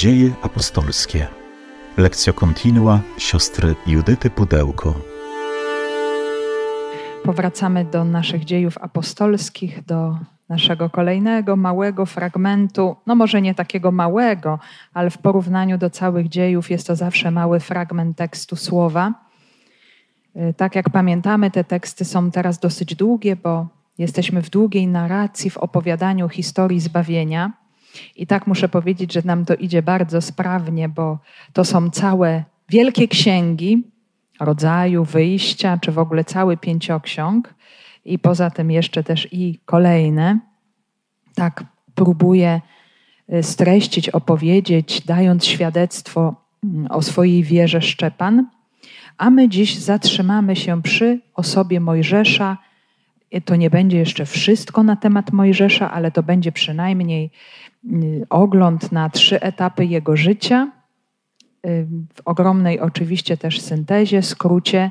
Dzieje apostolskie. Lekcja kontinua siostry Judyty Pudełko. Powracamy do naszych dziejów apostolskich, do naszego kolejnego małego fragmentu. No może nie takiego małego, ale w porównaniu do całych dziejów jest to zawsze mały fragment tekstu słowa. Y, tak jak pamiętamy, te teksty są teraz dosyć długie, bo jesteśmy w długiej narracji, w opowiadaniu historii zbawienia. I tak muszę powiedzieć, że nam to idzie bardzo sprawnie, bo to są całe wielkie księgi rodzaju wyjścia, czy w ogóle cały pięcioksiąg, i poza tym jeszcze też i kolejne. Tak próbuję y, streścić, opowiedzieć, dając świadectwo mm, o swojej wierze Szczepan. A my dziś zatrzymamy się przy osobie Mojżesza. To nie będzie jeszcze wszystko na temat Mojżesza, ale to będzie przynajmniej y, ogląd na trzy etapy jego życia. Y, w ogromnej oczywiście też syntezie, skrócie,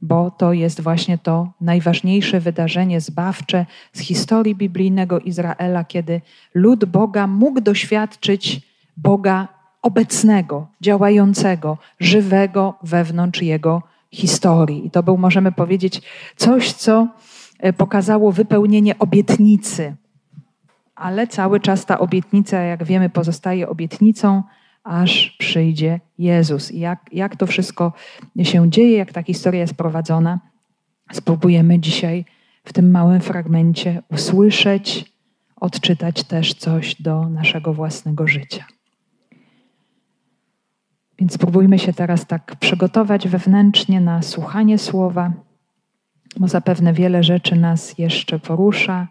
bo to jest właśnie to najważniejsze wydarzenie zbawcze z historii biblijnego Izraela, kiedy lud Boga mógł doświadczyć Boga obecnego, działającego, żywego wewnątrz jego historii. I to był, możemy powiedzieć, coś, co pokazało wypełnienie obietnicy. Ale cały czas ta obietnica, jak wiemy, pozostaje obietnicą, aż przyjdzie Jezus. I jak, jak to wszystko się dzieje, jak ta historia jest prowadzona, spróbujemy dzisiaj w tym małym fragmencie usłyszeć, odczytać też coś do naszego własnego życia. Więc spróbujmy się teraz tak przygotować wewnętrznie na słuchanie słowa, bo zapewne wiele rzeczy nas jeszcze porusza.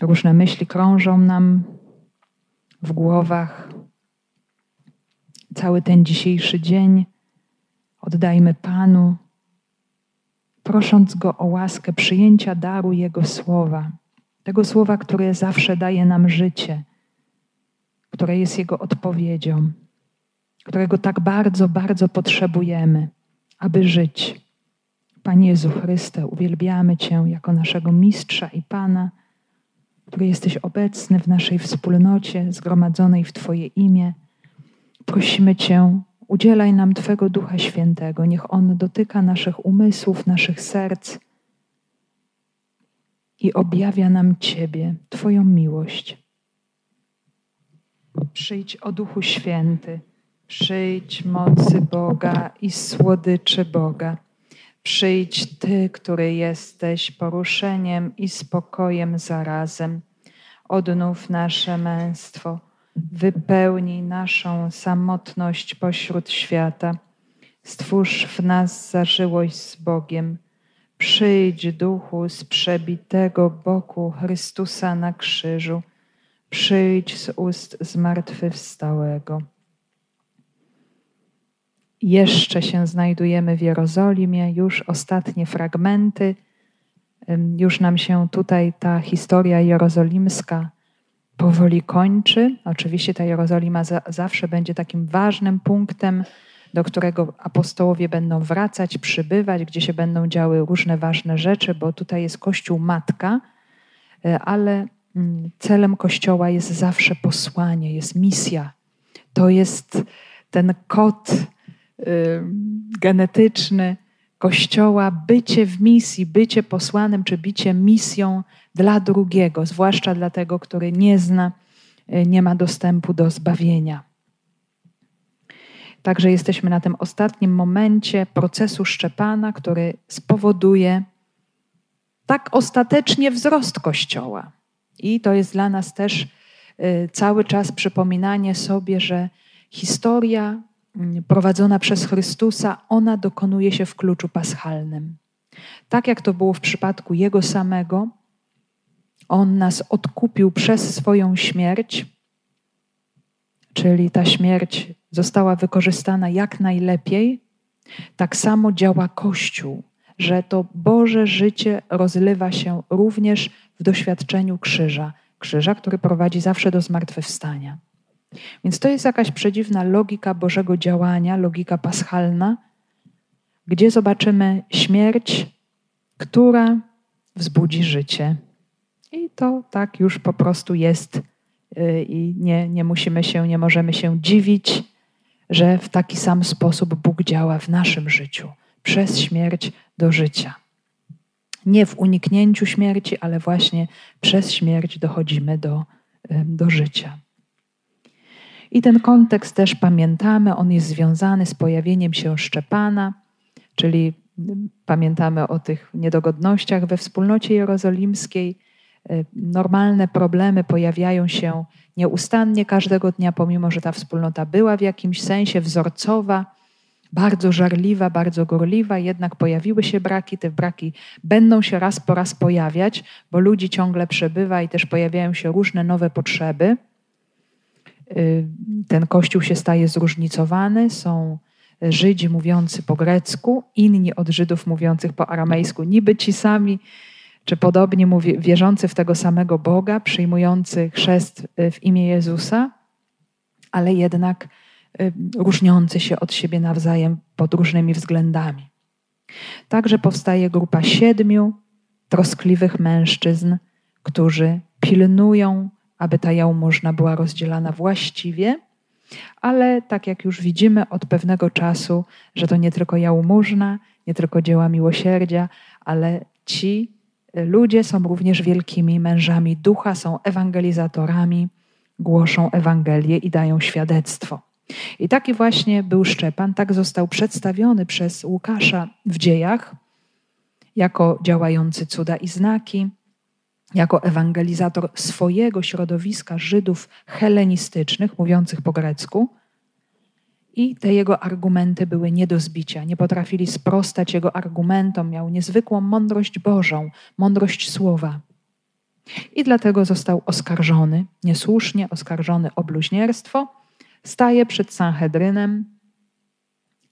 Różne myśli krążą nam w głowach. Cały ten dzisiejszy dzień oddajmy Panu, prosząc Go o łaskę przyjęcia daru Jego słowa, tego słowa, które zawsze daje nam życie, które jest Jego odpowiedzią, którego tak bardzo, bardzo potrzebujemy, aby żyć. Panie Jezu Chryste, uwielbiamy Cię jako naszego Mistrza i Pana który jesteś obecny w naszej wspólnocie, zgromadzonej w Twoje imię. Prosimy Cię, udzielaj nam Twego Ducha Świętego. Niech On dotyka naszych umysłów, naszych serc i objawia nam Ciebie, Twoją miłość. Przyjdź o Duchu Święty, przyjdź mocy Boga i słodyczy Boga. Przyjdź Ty, który jesteś poruszeniem i spokojem zarazem. Odnów nasze męstwo, wypełnij naszą samotność pośród świata. Stwórz w nas zażyłość z Bogiem. Przyjdź, duchu z przebitego boku Chrystusa na krzyżu. Przyjdź z ust zmartwychwstałego. Jeszcze się znajdujemy w Jerozolimie, już ostatnie fragmenty. Już nam się tutaj ta historia jerozolimska powoli kończy. Oczywiście ta Jerozolima za, zawsze będzie takim ważnym punktem, do którego apostołowie będą wracać, przybywać, gdzie się będą działy różne ważne rzeczy, bo tutaj jest Kościół Matka, e, ale mm, celem Kościoła jest zawsze posłanie, jest misja. To jest ten kod genetyczny Kościoła, bycie w misji, bycie posłanym czy bycie misją dla drugiego, zwłaszcza dla tego, który nie zna, y, nie ma dostępu do zbawienia. Także jesteśmy na tym ostatnim momencie procesu Szczepana, który spowoduje tak ostatecznie wzrost Kościoła. I to jest dla nas też y, cały czas przypominanie sobie, że historia prowadzona przez Chrystusa, ona dokonuje się w kluczu paschalnym. Tak jak to było w przypadku Jego samego, On nas odkupił przez swoją śmierć, czyli ta śmierć została wykorzystana jak najlepiej, tak samo działa Kościół, że to Boże życie rozlewa się również w doświadczeniu krzyża. Krzyża, który prowadzi zawsze do zmartwychwstania. Więc to jest jakaś przedziwna logika Bożego działania, logika paschalna, gdzie zobaczymy śmierć, która wzbudzi życie. I to tak już po prostu jest y, i nie, nie musimy się, nie możemy się dziwić, że w taki sam sposób Bóg działa w naszym życiu, przez śmierć do życia. Nie w uniknięciu śmierci, ale właśnie przez śmierć dochodzimy do, do życia. I ten kontekst też pamiętamy, on jest związany z pojawieniem się Szczepana, czyli pamiętamy o tych niedogodnościach we wspólnocie jerozolimskiej. E, normalne problemy pojawiają się nieustannie każdego dnia, pomimo że ta wspólnota była w jakimś sensie wzorcowa, bardzo żarliwa, bardzo gorliwa, jednak pojawiły się braki. Te braki będą się raz po raz pojawiać, bo ludzi ciągle przebywa i też pojawiają się różne nowe potrzeby. Y, ten kościół się staje zróżnicowany. Są Żydzi mówiący po grecku, inni od Żydów mówiących po aramejsku, niby ci sami, czy podobnie wierzący w tego samego Boga, przyjmujący chrzest y, w imię Jezusa, ale jednak y, różniący się od siebie nawzajem pod różnymi względami. Także powstaje grupa siedmiu troskliwych mężczyzn, którzy pilnują aby ta jałmużna była rozdzielana właściwie, ale tak jak już widzimy od pewnego czasu, że to nie tylko jałmużna, nie tylko dzieła miłosierdzia, ale ci ludzie są również wielkimi mężami ducha, są ewangelizatorami, głoszą Ewangelię i dają świadectwo. I taki właśnie był Szczepan, tak został przedstawiony przez Łukasza w dziejach jako działający cuda i znaki, jako ewangelizator swojego środowiska Żydów helenistycznych, mówiących po grecku. I te jego argumenty były nie do zbicia. Nie potrafili sprostać jego argumentom. Miał niezwykłą mądrość Bożą, mądrość słowa. I dlatego został oskarżony, niesłusznie oskarżony o bluźnierstwo. Staje przed Sanhedrynem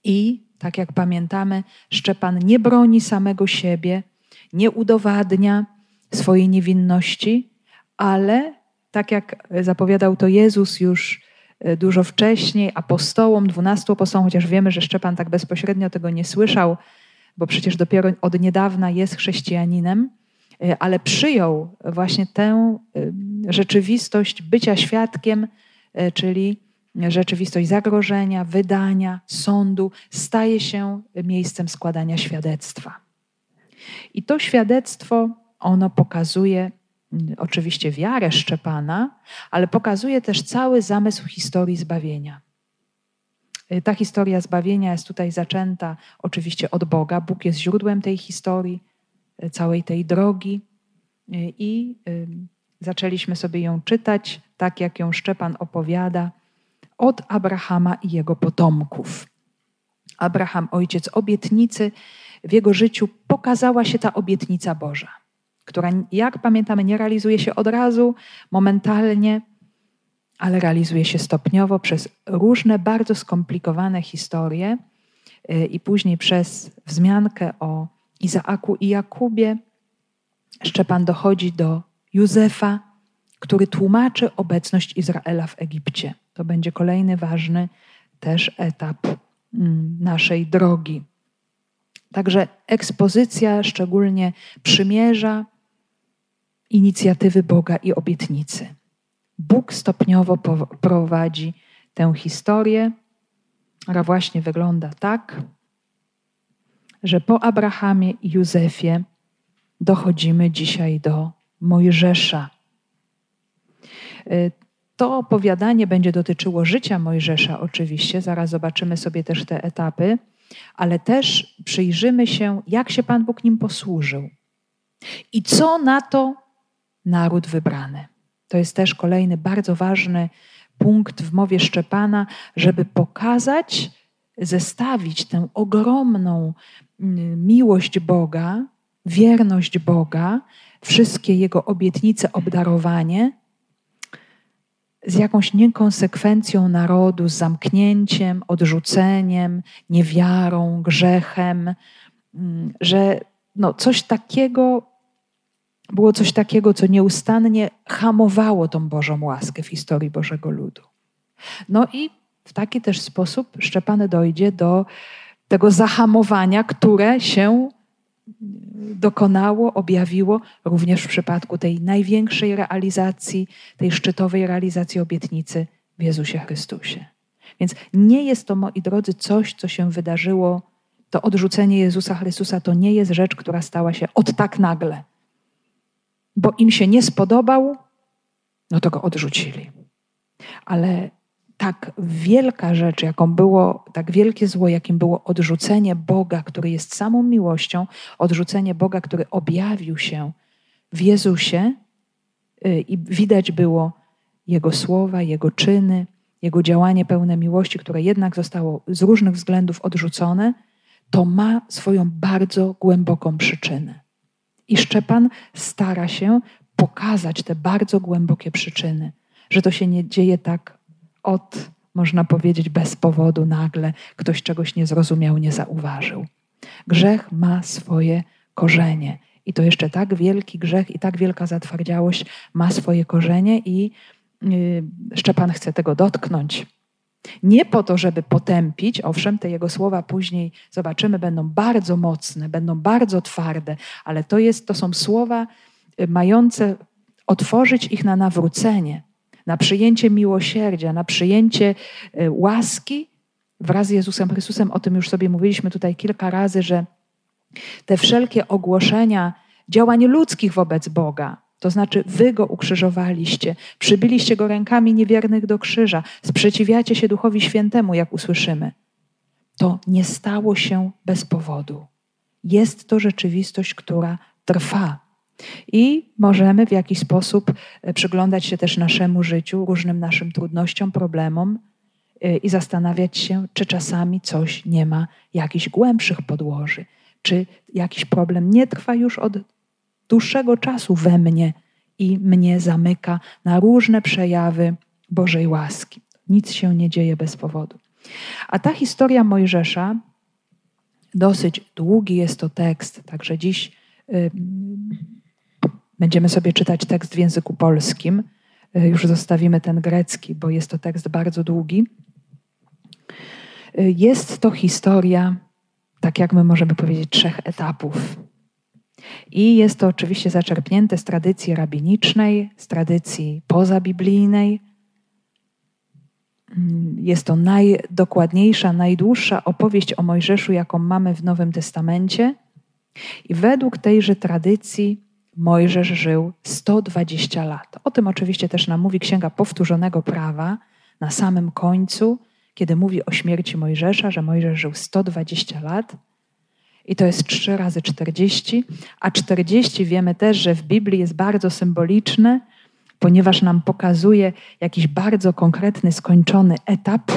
i, tak jak pamiętamy, Szczepan nie broni samego siebie, nie udowadnia, swojej niewinności, ale tak jak zapowiadał to Jezus już e, dużo wcześniej, apostołom, dwunastu apostołom, chociaż wiemy, że Szczepan tak bezpośrednio tego nie słyszał, bo przecież dopiero od niedawna jest chrześcijaninem, e, ale przyjął właśnie tę e, rzeczywistość bycia świadkiem, czyli rzeczywistość zagrożenia, wydania, sądu, staje się miejscem składania świadectwa. I to świadectwo ono pokazuje mm, oczywiście wiarę Szczepana, ale pokazuje też cały zamysł historii zbawienia. Y, ta historia zbawienia jest tutaj zaczęta oczywiście od Boga. Bóg jest źródłem tej historii, y, całej tej drogi y, i zaczęliśmy sobie ją czytać, tak jak ją Szczepan opowiada, od Abrahama i jego potomków. Abraham, ojciec obietnicy, w jego życiu pokazała się ta obietnica Boża która, jak pamiętamy, nie realizuje się od razu, momentalnie, ale realizuje się stopniowo przez różne bardzo skomplikowane historie y, i później przez wzmiankę o Izaaku i Jakubie. Szczepan dochodzi do Józefa, który tłumaczy obecność Izraela w Egipcie. To będzie kolejny ważny też etap mm, naszej drogi. Także ekspozycja, szczególnie przymierza, inicjatywy Boga i obietnicy. Bóg stopniowo prowadzi tę historię, która właśnie wygląda tak, że po Abrahamie i Józefie dochodzimy dzisiaj do Mojżesza. Y, to opowiadanie będzie dotyczyło życia Mojżesza, oczywiście, zaraz zobaczymy sobie też te etapy, ale też przyjrzymy się, jak się Pan Bóg nim posłużył i co na to naród wybrany. To jest też kolejny bardzo ważny punkt w mowie Szczepana, żeby pokazać, zestawić tę ogromną mm, miłość Boga, wierność Boga, wszystkie Jego obietnice, obdarowanie z jakąś niekonsekwencją narodu, z zamknięciem, odrzuceniem, niewiarą, grzechem, mm, że no coś takiego było coś takiego, co nieustannie hamowało tą Bożą łaskę w historii Bożego Ludu. No i w taki też sposób Szczepan dojdzie do tego zahamowania, które się dokonało, objawiło również w przypadku tej największej realizacji, tej szczytowej realizacji obietnicy w Jezusie Chrystusie. Więc nie jest to, moi drodzy, coś, co się wydarzyło, to odrzucenie Jezusa Chrystusa to nie jest rzecz, która stała się od tak nagle. Bo im się nie spodobał, no to go odrzucili. Ale tak wielka rzecz, jaką było, tak wielkie zło, jakim było odrzucenie Boga, który jest samą miłością, odrzucenie Boga, który objawił się w Jezusie y, i widać było Jego słowa, Jego czyny, Jego działanie pełne miłości, które jednak zostało z różnych względów odrzucone, to ma swoją bardzo głęboką przyczynę. I Szczepan stara się pokazać te bardzo głębokie przyczyny, że to się nie dzieje tak od, można powiedzieć, bez powodu nagle ktoś czegoś nie zrozumiał, nie zauważył. Grzech ma swoje korzenie. I to jeszcze tak wielki grzech i tak wielka zatwardziałość ma swoje korzenie, i yy, Szczepan chce tego dotknąć. Nie po to, żeby potępić, owszem, te jego słowa później zobaczymy, będą bardzo mocne, będą bardzo twarde, ale to, jest, to są słowa y, mające otworzyć ich na nawrócenie, na przyjęcie miłosierdzia, na przyjęcie y, łaski wraz z Jezusem Chrystusem. O tym już sobie mówiliśmy tutaj kilka razy, że te wszelkie ogłoszenia działań ludzkich wobec Boga, to znaczy, wy go ukrzyżowaliście, przybyliście go rękami niewiernych do krzyża, sprzeciwiacie się Duchowi Świętemu, jak usłyszymy. To nie stało się bez powodu. Jest to rzeczywistość, która trwa. I możemy w jakiś sposób e, przyglądać się też naszemu życiu, różnym naszym trudnościom, problemom e, i zastanawiać się, czy czasami coś nie ma jakichś głębszych podłoży, czy jakiś problem nie trwa już od dłuższego czasu we mnie i mnie zamyka na różne przejawy Bożej łaski. Nic się nie dzieje bez powodu. A ta historia Mojżesza, dosyć długi jest to tekst, także dziś y, będziemy sobie czytać tekst w języku polskim. Y, już zostawimy ten grecki, bo jest to tekst bardzo długi. Y, jest to historia, tak jak my możemy powiedzieć, trzech etapów. I jest to oczywiście zaczerpnięte z tradycji rabinicznej, z tradycji pozabiblijnej. Jest to najdokładniejsza, najdłuższa opowieść o Mojżeszu, jaką mamy w Nowym Testamencie. I według tejże tradycji Mojżesz żył 120 lat. O tym oczywiście też nam mówi Księga Powtórzonego Prawa na samym końcu, kiedy mówi o śmierci Mojżesza, że Mojżesz żył 120 lat. I to jest 3 razy 40, a 40 wiemy też, że w Biblii jest bardzo symboliczne, ponieważ nam pokazuje jakiś bardzo konkretny, skończony etap,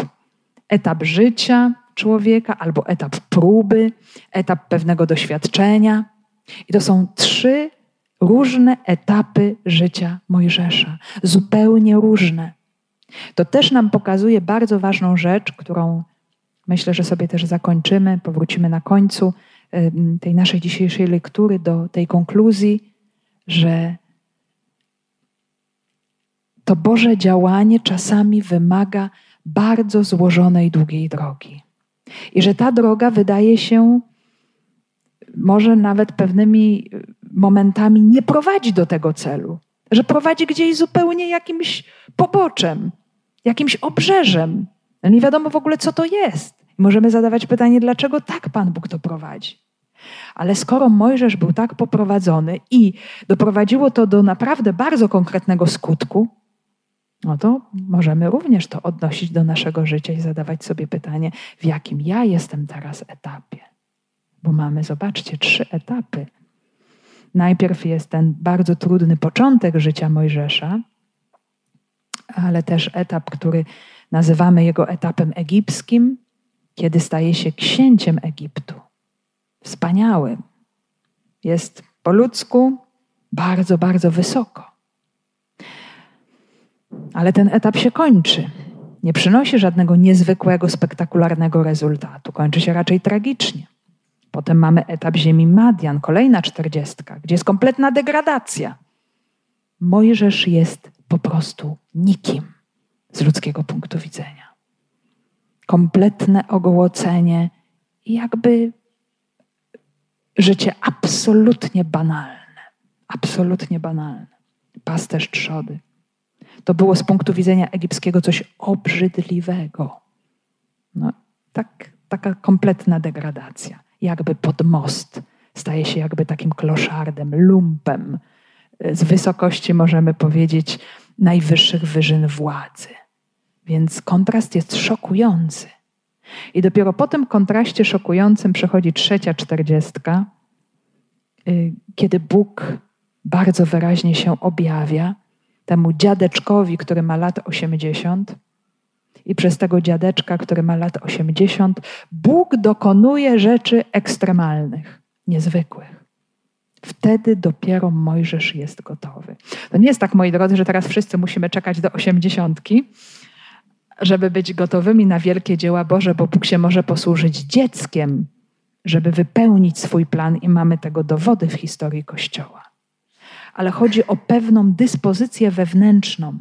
etap życia człowieka albo etap próby, etap pewnego doświadczenia. I to są trzy różne etapy życia Mojżesza, zupełnie różne. To też nam pokazuje bardzo ważną rzecz, którą myślę, że sobie też zakończymy, powrócimy na końcu tej naszej dzisiejszej lektury do tej konkluzji, że to Boże działanie czasami wymaga bardzo złożonej, długiej drogi. I że ta droga wydaje się, może nawet pewnymi momentami nie prowadzi do tego celu, że prowadzi gdzieś zupełnie jakimś poboczem, jakimś obrzeżem. No nie wiadomo w ogóle, co to jest. Możemy zadawać pytanie, dlaczego tak Pan Bóg to prowadzi. Ale skoro Mojżesz był tak poprowadzony i doprowadziło to do naprawdę bardzo konkretnego skutku, no to możemy również to odnosić do naszego życia i zadawać sobie pytanie, w jakim ja jestem teraz etapie. Bo mamy, zobaczcie, trzy etapy. Najpierw jest ten bardzo trudny początek życia Mojżesza, ale też etap, który nazywamy jego etapem egipskim, kiedy staje się księciem Egiptu. Wspaniały. Jest po ludzku bardzo, bardzo wysoko. Ale ten etap się kończy. Nie przynosi żadnego niezwykłego, spektakularnego rezultatu. Kończy się raczej tragicznie. Potem mamy etap ziemi Madian, kolejna czterdziestka, gdzie jest kompletna degradacja. Mojżesz jest po prostu nikim z ludzkiego punktu widzenia kompletne ogołocenie i jakby życie absolutnie banalne. Absolutnie banalne. Pasterz trzody. To było z punktu widzenia egipskiego coś obrzydliwego. No, tak, taka kompletna degradacja. Jakby pod most staje się jakby takim kloszardem, lumpem. Z wysokości możemy powiedzieć najwyższych wyżyn władzy. Więc kontrast jest szokujący. I dopiero po tym kontraście szokującym przychodzi trzecia czterdziestka, y, kiedy Bóg bardzo wyraźnie się objawia temu dziadeczkowi, który ma lat 80. I przez tego dziadeczka, który ma lat 80, Bóg dokonuje rzeczy ekstremalnych, niezwykłych. Wtedy dopiero Mojżesz jest gotowy. To nie jest tak, moi drodzy, że teraz wszyscy musimy czekać do osiemdziesiątki, żeby być gotowymi na wielkie dzieła Boże, bo Bóg się może posłużyć dzieckiem, żeby wypełnić swój plan, i mamy tego dowody w historii Kościoła. Ale chodzi o pewną dyspozycję wewnętrzną,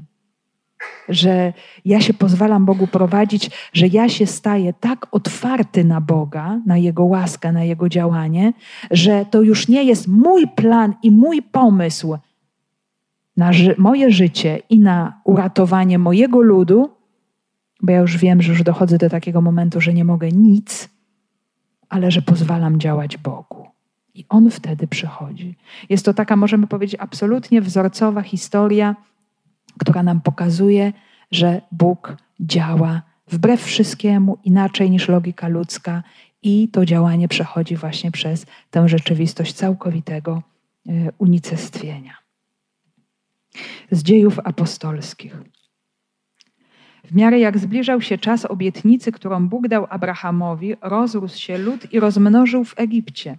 że ja się pozwalam Bogu prowadzić, że ja się staję tak otwarty na Boga, na Jego łaskę, na Jego działanie, że to już nie jest mój plan i mój pomysł na ży moje życie i na uratowanie mojego ludu, bo ja już wiem, że już dochodzę do takiego momentu, że nie mogę nic, ale że pozwalam działać Bogu. I On wtedy przychodzi. Jest to taka, możemy powiedzieć, absolutnie wzorcowa historia, która nam pokazuje, że Bóg działa wbrew wszystkiemu inaczej niż logika ludzka, i to działanie przechodzi właśnie przez tę rzeczywistość całkowitego e, unicestwienia. Z dziejów apostolskich. W miarę jak zbliżał się czas obietnicy, którą Bóg dał Abrahamowi, rozrósł się lud i rozmnożył w Egipcie,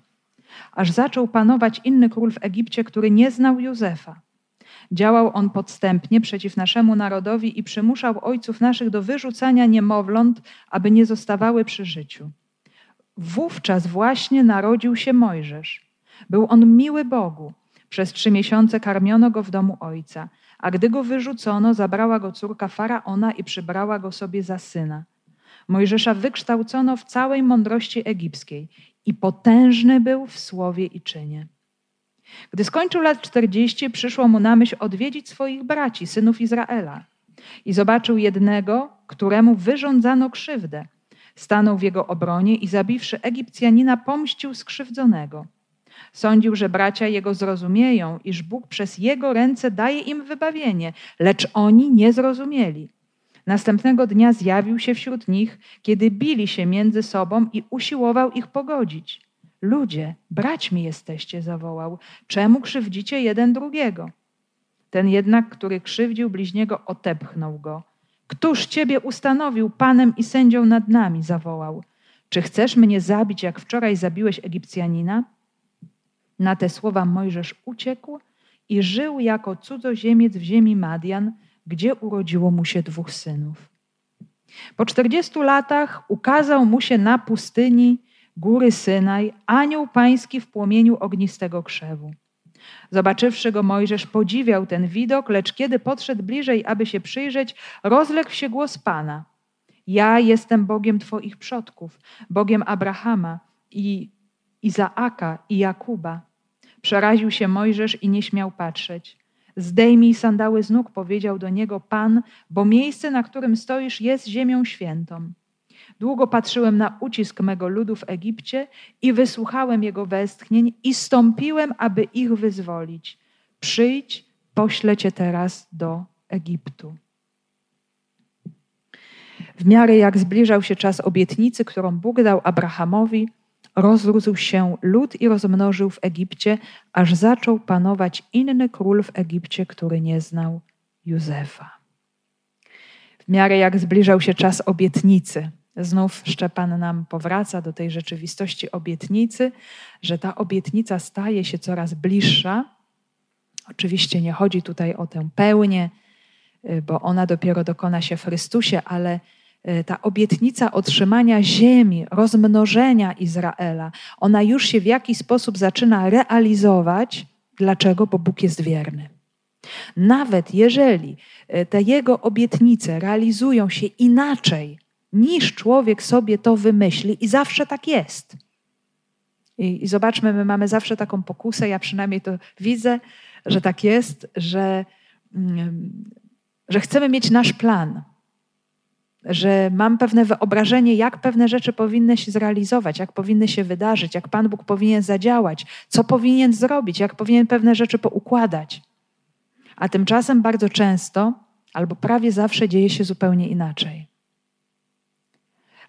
aż zaczął panować inny król w Egipcie, który nie znał Józefa. Działał on podstępnie przeciw naszemu narodowi i przymuszał ojców naszych do wyrzucania niemowląt, aby nie zostawały przy życiu. Wówczas właśnie narodził się Mojżesz. Był on miły Bogu. Przez trzy miesiące karmiono go w domu ojca. A gdy go wyrzucono, zabrała go córka faraona i przybrała go sobie za syna. Mojżesza wykształcono w całej mądrości egipskiej i potężny był w słowie i czynie. Gdy skończył lat czterdzieści, przyszło mu na myśl odwiedzić swoich braci, synów Izraela. I zobaczył jednego, któremu wyrządzano krzywdę. Stanął w jego obronie i zabiwszy Egipcjanina, pomścił skrzywdzonego. Sądził, że bracia jego zrozumieją, iż Bóg przez jego ręce daje im wybawienie, lecz oni nie zrozumieli. Następnego dnia zjawił się wśród nich, kiedy bili się między sobą i usiłował ich pogodzić. Ludzie, braćmi jesteście, zawołał. Czemu krzywdzicie jeden drugiego? Ten jednak, który krzywdził bliźniego, otepchnął go. Któż ciebie ustanowił panem i sędzią nad nami? zawołał. Czy chcesz mnie zabić, jak wczoraj zabiłeś Egipcjanina? Na te słowa Mojżesz uciekł i żył jako cudzoziemiec w ziemi Madian, gdzie urodziło mu się dwóch synów. Po czterdziestu latach ukazał mu się na pustyni góry Synaj anioł pański w płomieniu ognistego krzewu. Zobaczywszy go, Mojżesz podziwiał ten widok, lecz kiedy podszedł bliżej, aby się przyjrzeć, rozległ się głos Pana. Ja jestem Bogiem Twoich przodków, Bogiem Abrahama i Izaaka i Jakuba. Przeraził się Mojżesz i nie śmiał patrzeć. Zdejmij sandały z nóg, powiedział do niego Pan, bo miejsce, na którym stoisz, jest ziemią świętą. Długo patrzyłem na ucisk mego ludu w Egipcie i wysłuchałem jego westchnień i stąpiłem, aby ich wyzwolić. Przyjdź, poślę cię teraz do Egiptu. W miarę jak zbliżał się czas obietnicy, którą Bóg dał Abrahamowi, rozrósł się lud i rozmnożył w Egipcie, aż zaczął panować inny król w Egipcie, który nie znał Józefa. W miarę jak zbliżał się czas obietnicy, znów Szczepan nam powraca do tej rzeczywistości obietnicy, że ta obietnica staje się coraz bliższa. Oczywiście nie chodzi tutaj o tę pełnię, y, bo ona dopiero dokona się w Chrystusie, ale ta obietnica otrzymania ziemi, rozmnożenia Izraela, ona już się w jakiś sposób zaczyna realizować. Dlaczego? Bo Bóg jest wierny. Nawet jeżeli y, te jego obietnice realizują się inaczej, niż człowiek sobie to wymyśli, i zawsze tak jest. I, I, zobaczmy, my mamy zawsze taką pokusę, ja przynajmniej to widzę, że tak jest, że, mm, że chcemy mieć nasz plan, że mam pewne wyobrażenie, jak pewne rzeczy powinny się zrealizować, jak powinny się wydarzyć, jak Pan Bóg powinien zadziałać, co powinien zrobić, jak powinien pewne rzeczy poukładać. A tymczasem bardzo często, albo prawie zawsze dzieje się zupełnie inaczej.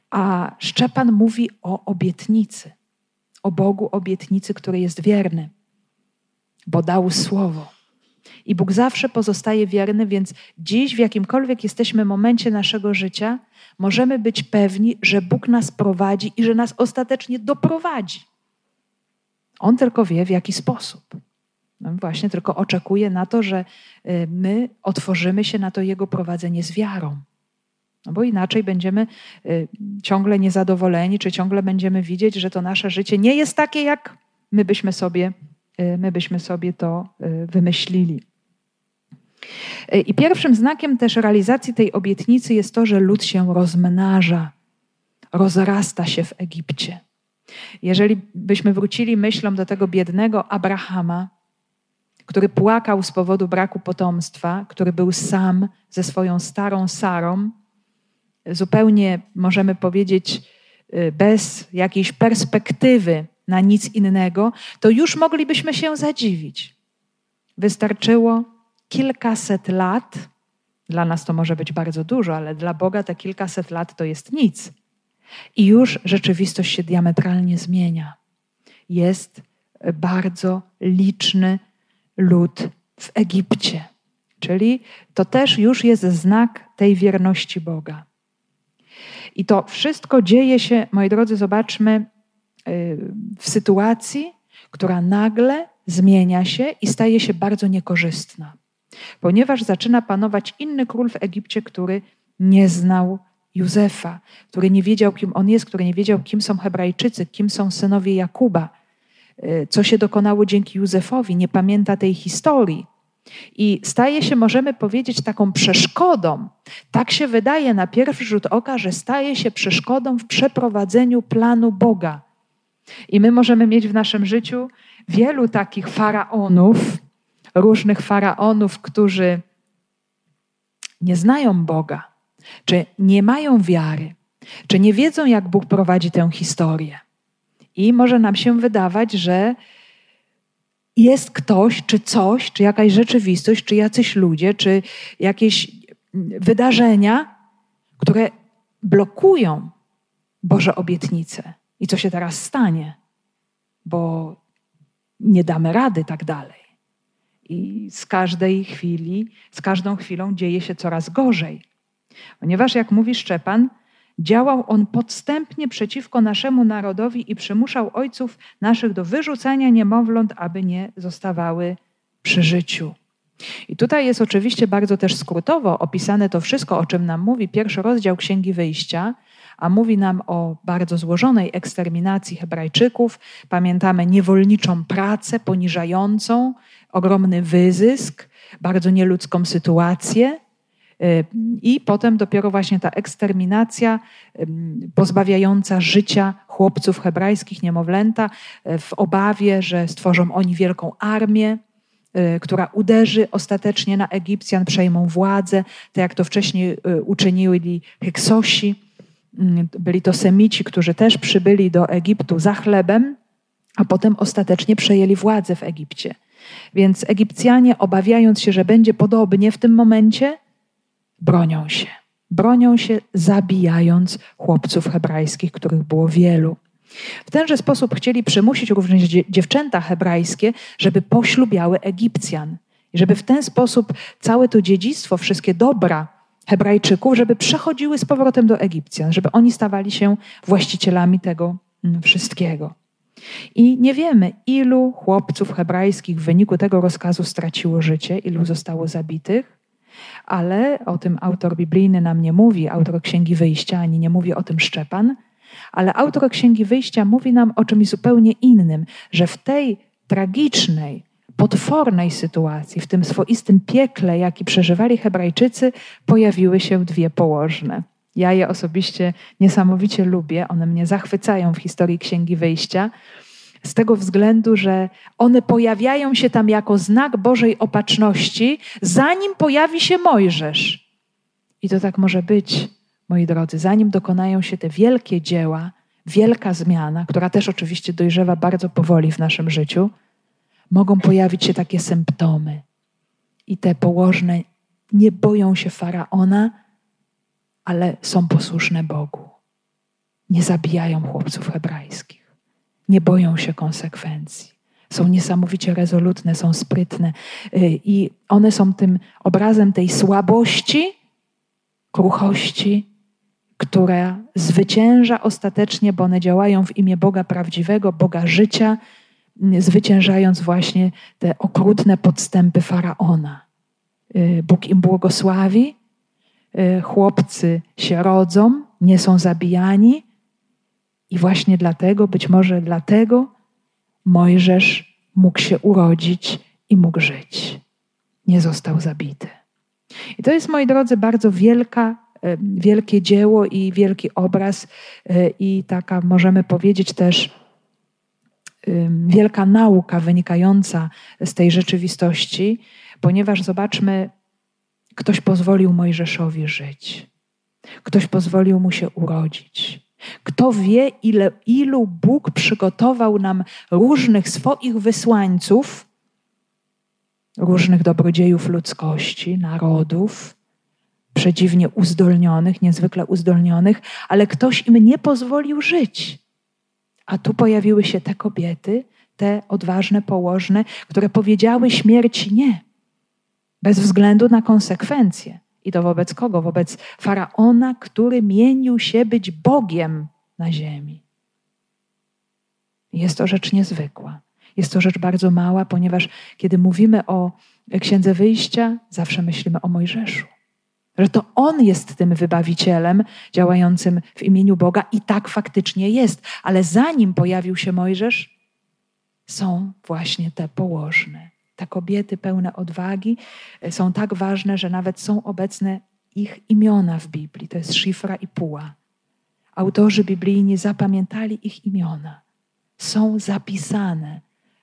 A Szczepan mówi o obietnicy, o Bogu obietnicy, który jest wierny, bo dał słowo. I Bóg zawsze pozostaje wierny, więc dziś, w jakimkolwiek jesteśmy momencie naszego życia, możemy być pewni, że Bóg nas prowadzi i że nas ostatecznie doprowadzi. On tylko wie, w jaki sposób. No właśnie, tylko oczekuje na to, że y, my otworzymy się na to Jego prowadzenie z wiarą. No bo inaczej będziemy y, ciągle niezadowoleni, czy ciągle będziemy widzieć, że to nasze życie nie jest takie, jak my byśmy sobie, y, my byśmy sobie to wymyślili. I pierwszym znakiem też realizacji tej obietnicy jest to, że lud się rozmnaża, rozrasta się w Egipcie. Jeżeli byśmy wrócili myślą do tego biednego Abrahama, który płakał z powodu braku potomstwa, który był sam ze swoją starą Sarą, zupełnie możemy powiedzieć y, bez jakiejś perspektywy na nic innego, to już moglibyśmy się zadziwić. Wystarczyło kilkaset lat, dla nas to może być bardzo dużo, ale dla Boga te kilkaset lat to jest nic. I już rzeczywistość się diametralnie zmienia. Jest bardzo liczny lud w Egipcie. Czyli to też już jest znak tej wierności Boga. I to wszystko dzieje się, moi drodzy, zobaczmy, y, w sytuacji, która nagle zmienia się i staje się bardzo niekorzystna, ponieważ zaczyna panować inny król w Egipcie, który nie znał Józefa, który nie wiedział, kim on jest, który nie wiedział, kim są Hebrajczycy, kim są synowie Jakuba, y, co się dokonało dzięki Józefowi, nie pamięta tej historii. I staje się, możemy powiedzieć, taką przeszkodą. Tak się wydaje na pierwszy rzut oka, że staje się przeszkodą w przeprowadzeniu planu Boga. I my możemy mieć w naszym życiu wielu takich faraonów, różnych faraonów, którzy nie znają Boga, czy nie mają wiary, czy nie wiedzą, jak Bóg prowadzi tę historię. I może nam się wydawać, że jest ktoś, czy coś, czy jakaś rzeczywistość, czy jacyś ludzie, czy jakieś wydarzenia, które blokują Boże obietnice. I co się teraz stanie? Bo nie damy rady tak dalej. I z każdej chwili, z każdą chwilą dzieje się coraz gorzej. Ponieważ, jak mówi Szczepan, Działał on podstępnie przeciwko naszemu narodowi i przymuszał ojców naszych do wyrzucania niemowląt, aby nie zostawały przy życiu. I tutaj jest oczywiście bardzo też skrótowo opisane to wszystko, o czym nam mówi pierwszy rozdział Księgi Wyjścia, a mówi nam o bardzo złożonej eksterminacji Hebrajczyków. Pamiętamy niewolniczą pracę poniżającą, ogromny wyzysk, bardzo nieludzką sytuację. Y, I potem dopiero właśnie ta eksterminacja pozbawiająca życia chłopców hebrajskich, niemowlęta, y, w obawie, że stworzą oni wielką armię, y, która uderzy ostatecznie na Egipcjan, przejmą władzę, tak jak to wcześniej uczynili Hyksosi. Mm, byli to Semici, którzy też przybyli do Egiptu za chlebem, a potem ostatecznie przejęli władzę w Egipcie. Więc Egipcjanie, obawiając się, że będzie podobnie w tym momencie, bronią się. Bronią się, zabijając chłopców hebrajskich, których było wielu. W tenże sposób chcieli przymusić również dziewczęta hebrajskie, żeby poślubiały Egipcjan. I żeby w ten sposób całe to dziedzictwo, wszystkie dobra Hebrajczyków, żeby przechodziły z powrotem do Egipcjan, żeby oni stawali się właścicielami tego mm, wszystkiego. I nie wiemy, ilu chłopców hebrajskich w wyniku tego rozkazu straciło życie, ilu zostało zabitych, ale o tym autor biblijny nam nie mówi, autor Księgi Wyjścia, ani nie mówi o tym Szczepan, ale autor Księgi Wyjścia mówi nam o czymś zupełnie innym, że w tej tragicznej, potwornej sytuacji, w tym swoistym piekle, jaki przeżywali Hebrajczycy, pojawiły się dwie położne. Ja je osobiście niesamowicie lubię, one mnie zachwycają w historii Księgi Wyjścia. z tego względu, że one pojawiają się tam jako znak Bożej opatrzności, zanim pojawi się Mojżesz. I to tak może być, moi drodzy, zanim dokonają się te wielkie dzieła, wielka zmiana, która też oczywiście dojrzewa bardzo powoli w naszym życiu, mogą pojawić się takie symptomy. I te położne nie boją się faraona, ale są posłuszne Bogu. Nie zabijają chłopców hebrajskich, nie boją się konsekwencji. Są niesamowicie rezolutne, są sprytne y, i one są tym obrazem tej słabości, kruchości, która zwycięża ostatecznie, bo one działają w imię Boga prawdziwego, Boga życia, zwyciężając właśnie te okrutne podstępy faraona. Y, Bóg im błogosławi, chłopcy się rodzą, nie są zabijani, i właśnie dlatego, być może dlatego, Mojżesz mógł się urodzić i mógł żyć. Nie został zabity. I to jest, moi drodzy, bardzo wielka, y, wielkie dzieło i wielki obraz, i taka, możemy powiedzieć też, wielka nauka wynikająca z tej rzeczywistości, ponieważ zobaczmy, ktoś pozwolił Mojżeszowi żyć. Ktoś pozwolił mu się urodzić. Kto wie, ile, ilu Bóg przygotował nam różnych swoich wysłańców, różnych dobrodziejów ludzkości, narodów, przedziwnie uzdolnionych, niezwykle uzdolnionych, ale ktoś im nie pozwolił żyć. A tu pojawiły się te kobiety, te odważne położne, które powiedziały śmierci nie, bez względu na konsekwencje. I to wobec kogo? Wobec faraona, który mienił się być Bogiem na ziemi. Jest to rzecz niezwykła. Jest to rzecz bardzo mała, ponieważ kiedy mówimy o Księdze Wyjścia, zawsze myślimy o Mojżeszu. Że to On jest tym wybawicielem działającym w imieniu Boga i tak faktycznie jest. Ale zanim pojawił się Mojżesz, są właśnie te położne. Te kobiety pełne odwagi e, są tak ważne, że nawet są obecne ich imiona w Biblii. To jest Szifra i Puła. Autorzy biblijni zapamiętali ich imiona. Są zapisane,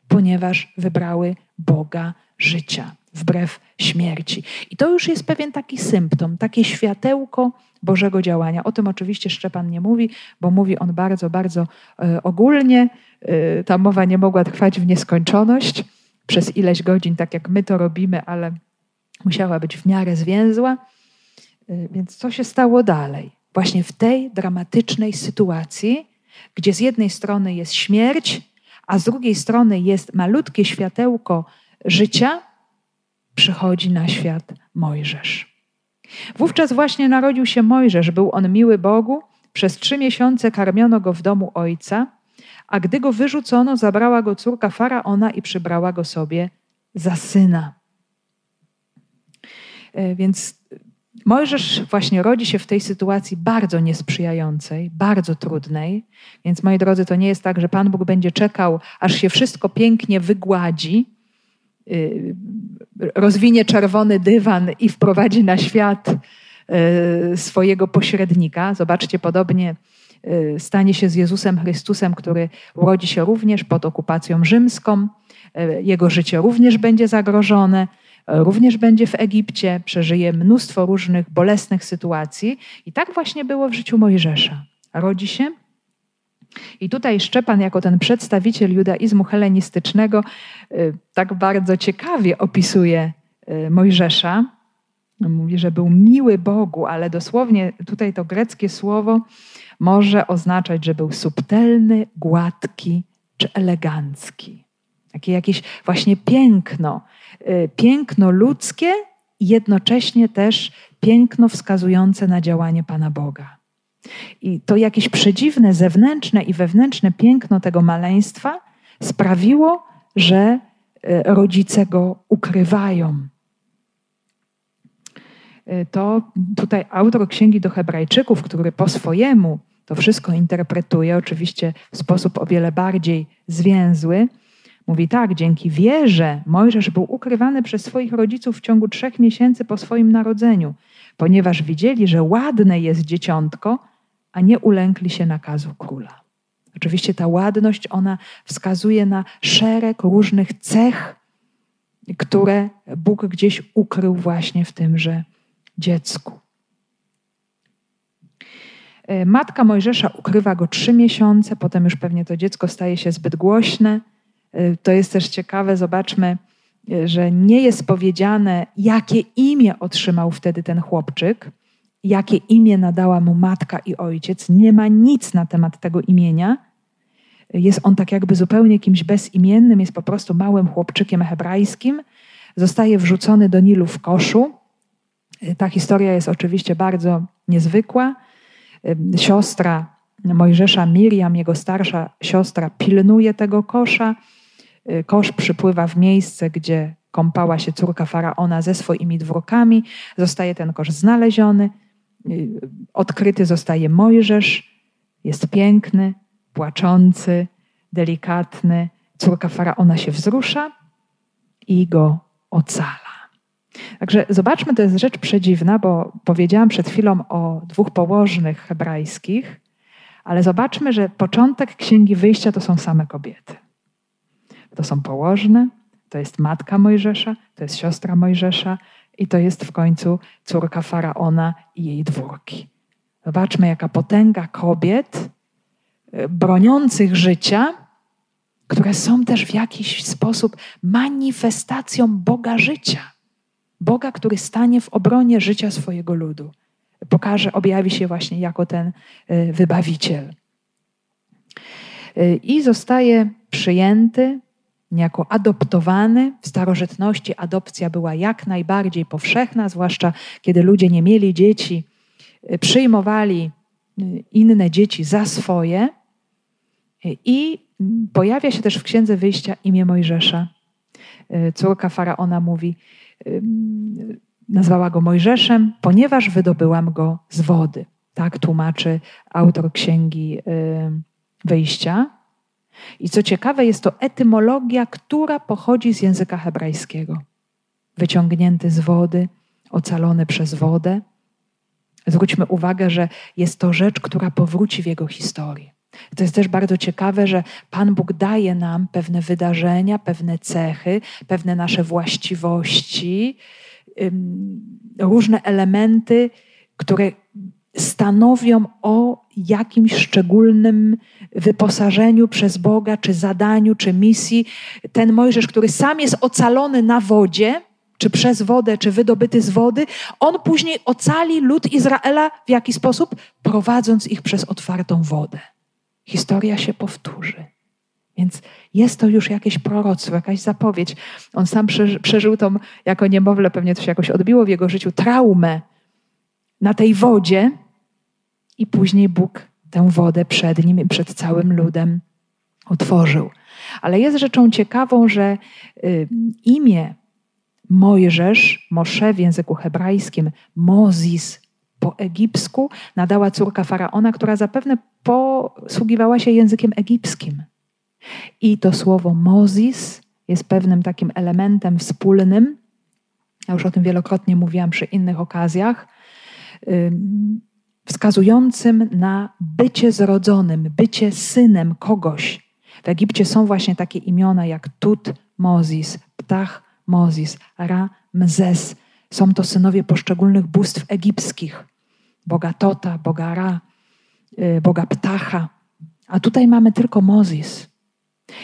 ponieważ wybrały Boga życia wbrew śmierci. I to już jest pewien taki symptom, takie światełko Bożego działania. O tym oczywiście Szczepan nie mówi, bo mówi on bardzo, bardzo e, ogólnie. E, ta mowa nie mogła trwać w nieskończoność przez ileś godzin, tak jak my to robimy, ale musiała być w miarę zwięzła. E, więc co się stało dalej? Właśnie w tej dramatycznej sytuacji, gdzie z jednej strony jest śmierć, a z drugiej strony jest malutkie światełko życia, przychodzi na świat Mojżesz. Wówczas właśnie narodził się Mojżesz, był on miły Bogu, przez trzy miesiące karmiono go w domu ojca, a gdy go wyrzucono, zabrała go córka faraona i przybrała go sobie za syna. E, więc Mojżesz właśnie rodzi się w tej sytuacji bardzo niesprzyjającej, bardzo trudnej. Więc moi drodzy, to nie jest tak, że Pan Bóg będzie czekał, aż się wszystko pięknie wygładzi, y, rozwinie czerwony dywan i wprowadzi na świat y, swojego pośrednika. Zobaczcie, podobnie stanie się z Jezusem Chrystusem, który urodzi się również pod okupacją rzymską. Jego życie również będzie zagrożone również będzie w Egipcie, przeżyje mnóstwo różnych bolesnych sytuacji. I tak właśnie było w życiu Mojżesza. Rodzi się. I tutaj Szczepan, jako ten przedstawiciel judaizmu helenistycznego, y, tak bardzo ciekawie opisuje y, Mojżesza. Mówi, że był miły Bogu, ale dosłownie tutaj to greckie słowo może oznaczać, że był subtelny, gładki czy elegancki. Takie jakieś właśnie piękno, y, piękno ludzkie i jednocześnie też piękno wskazujące na działanie Pana Boga. I to jakieś przedziwne zewnętrzne i wewnętrzne piękno tego maleństwa sprawiło, że y, rodzice go ukrywają. Y, to tutaj autor księgi do Hebrajczyków, który po swojemu to wszystko interpretuje, oczywiście w sposób o wiele bardziej zwięzły, Mówi tak, dzięki wierze Mojżesz był ukrywany przez swoich rodziców w ciągu trzech miesięcy po swoim narodzeniu, ponieważ widzieli, że ładne jest dzieciątko, a nie ulękli się nakazu króla. Oczywiście ta ładność, ona wskazuje na szereg różnych cech, które Bóg gdzieś ukrył właśnie w tymże dziecku. E, matka Mojżesza ukrywa go trzy miesiące, potem już pewnie to dziecko staje się zbyt głośne. E, to jest też ciekawe, zobaczmy, e, że nie jest powiedziane, jakie imię otrzymał wtedy ten chłopczyk, jakie imię nadała mu matka i ojciec. Nie ma nic na temat tego imienia. Jest on tak jakby zupełnie kimś bezimiennym, jest po prostu małym chłopczykiem hebrajskim. Zostaje wrzucony do Nilu w koszu. Ta historia jest oczywiście bardzo niezwykła siostra Mojżesza Miriam, jego starsza siostra, pilnuje tego kosza. Y, kosz przypływa w miejsce, gdzie kąpała się córka faraona ze swoimi dwórkami. Zostaje ten kosz znaleziony. Y, odkryty zostaje Mojżesz. Jest piękny, płaczący, delikatny. Córka faraona się wzrusza i go ocala. Także zobaczmy, to jest rzecz przedziwna, bo powiedziałam przed chwilą o dwóch położnych hebrajskich, ale zobaczmy, że początek Księgi Wyjścia to są same kobiety. To są położne, to jest matka Mojżesza, to jest siostra Mojżesza i to jest w końcu córka faraona i jej dwórki. Zobaczmy, jaka potęga kobiet y, broniących życia, które są też w jakiś sposób manifestacją Boga życia. Boga, który stanie w obronie życia swojego ludu. Pokaże, objawi się właśnie jako ten y, wybawiciel. Y, I zostaje przyjęty, niejako adoptowany. W starożytności adopcja była jak najbardziej powszechna, zwłaszcza kiedy ludzie nie mieli dzieci, y, przyjmowali inne dzieci za swoje. I pojawia się też w Księdze Wyjścia imię Mojżesza. Córka faraona mówi: nazwała go Mojżeszem, ponieważ wydobyłam go z wody. Tak tłumaczy autor księgi wyjścia. I co ciekawe, jest to etymologia, która pochodzi z języka hebrajskiego. Wyciągnięty z wody, ocalony przez wodę. Zwróćmy uwagę, że jest to rzecz, która powróci w jego historii. To jest też bardzo ciekawe, że Pan Bóg daje nam pewne wydarzenia, pewne cechy, pewne nasze właściwości, różne elementy, które stanowią o jakimś szczególnym wyposażeniu przez Boga, czy zadaniu, czy misji. Ten Mojżesz, który sam jest ocalony na wodzie, czy przez wodę, czy wydobyty z wody, on później ocali lud Izraela w jaki sposób? Prowadząc ich przez otwartą wodę historia się powtórzy. Więc jest to już jakieś proroctwo, jakaś zapowiedź. On sam przeżył tą, jako niemowlę, pewnie to się jakoś odbiło w jego życiu, traumę na tej wodzie i później Bóg tę wodę przed nim i przed całym ludem otworzył. Ale jest rzeczą ciekawą, że y, imię Mojżesz, Moshe w języku hebrajskim, Mozis po egipsku nadała córka faraona, która zapewne posługiwała się językiem egipskim. I to słowo Mozis jest pewnym takim elementem wspólnym. Ja już o tym wielokrotnie mówiłam przy innych okazjach, wskazującym na bycie zrodzonym, bycie synem kogoś. W Egipcie są właśnie takie imiona jak Tut Mozis, Ptah Mozis, Ra Mzes. Są to synowie poszczególnych bóstw egipskich. Boga Tota, Boga Ra, y, Boga Ptacha. A tutaj mamy tylko Mozis.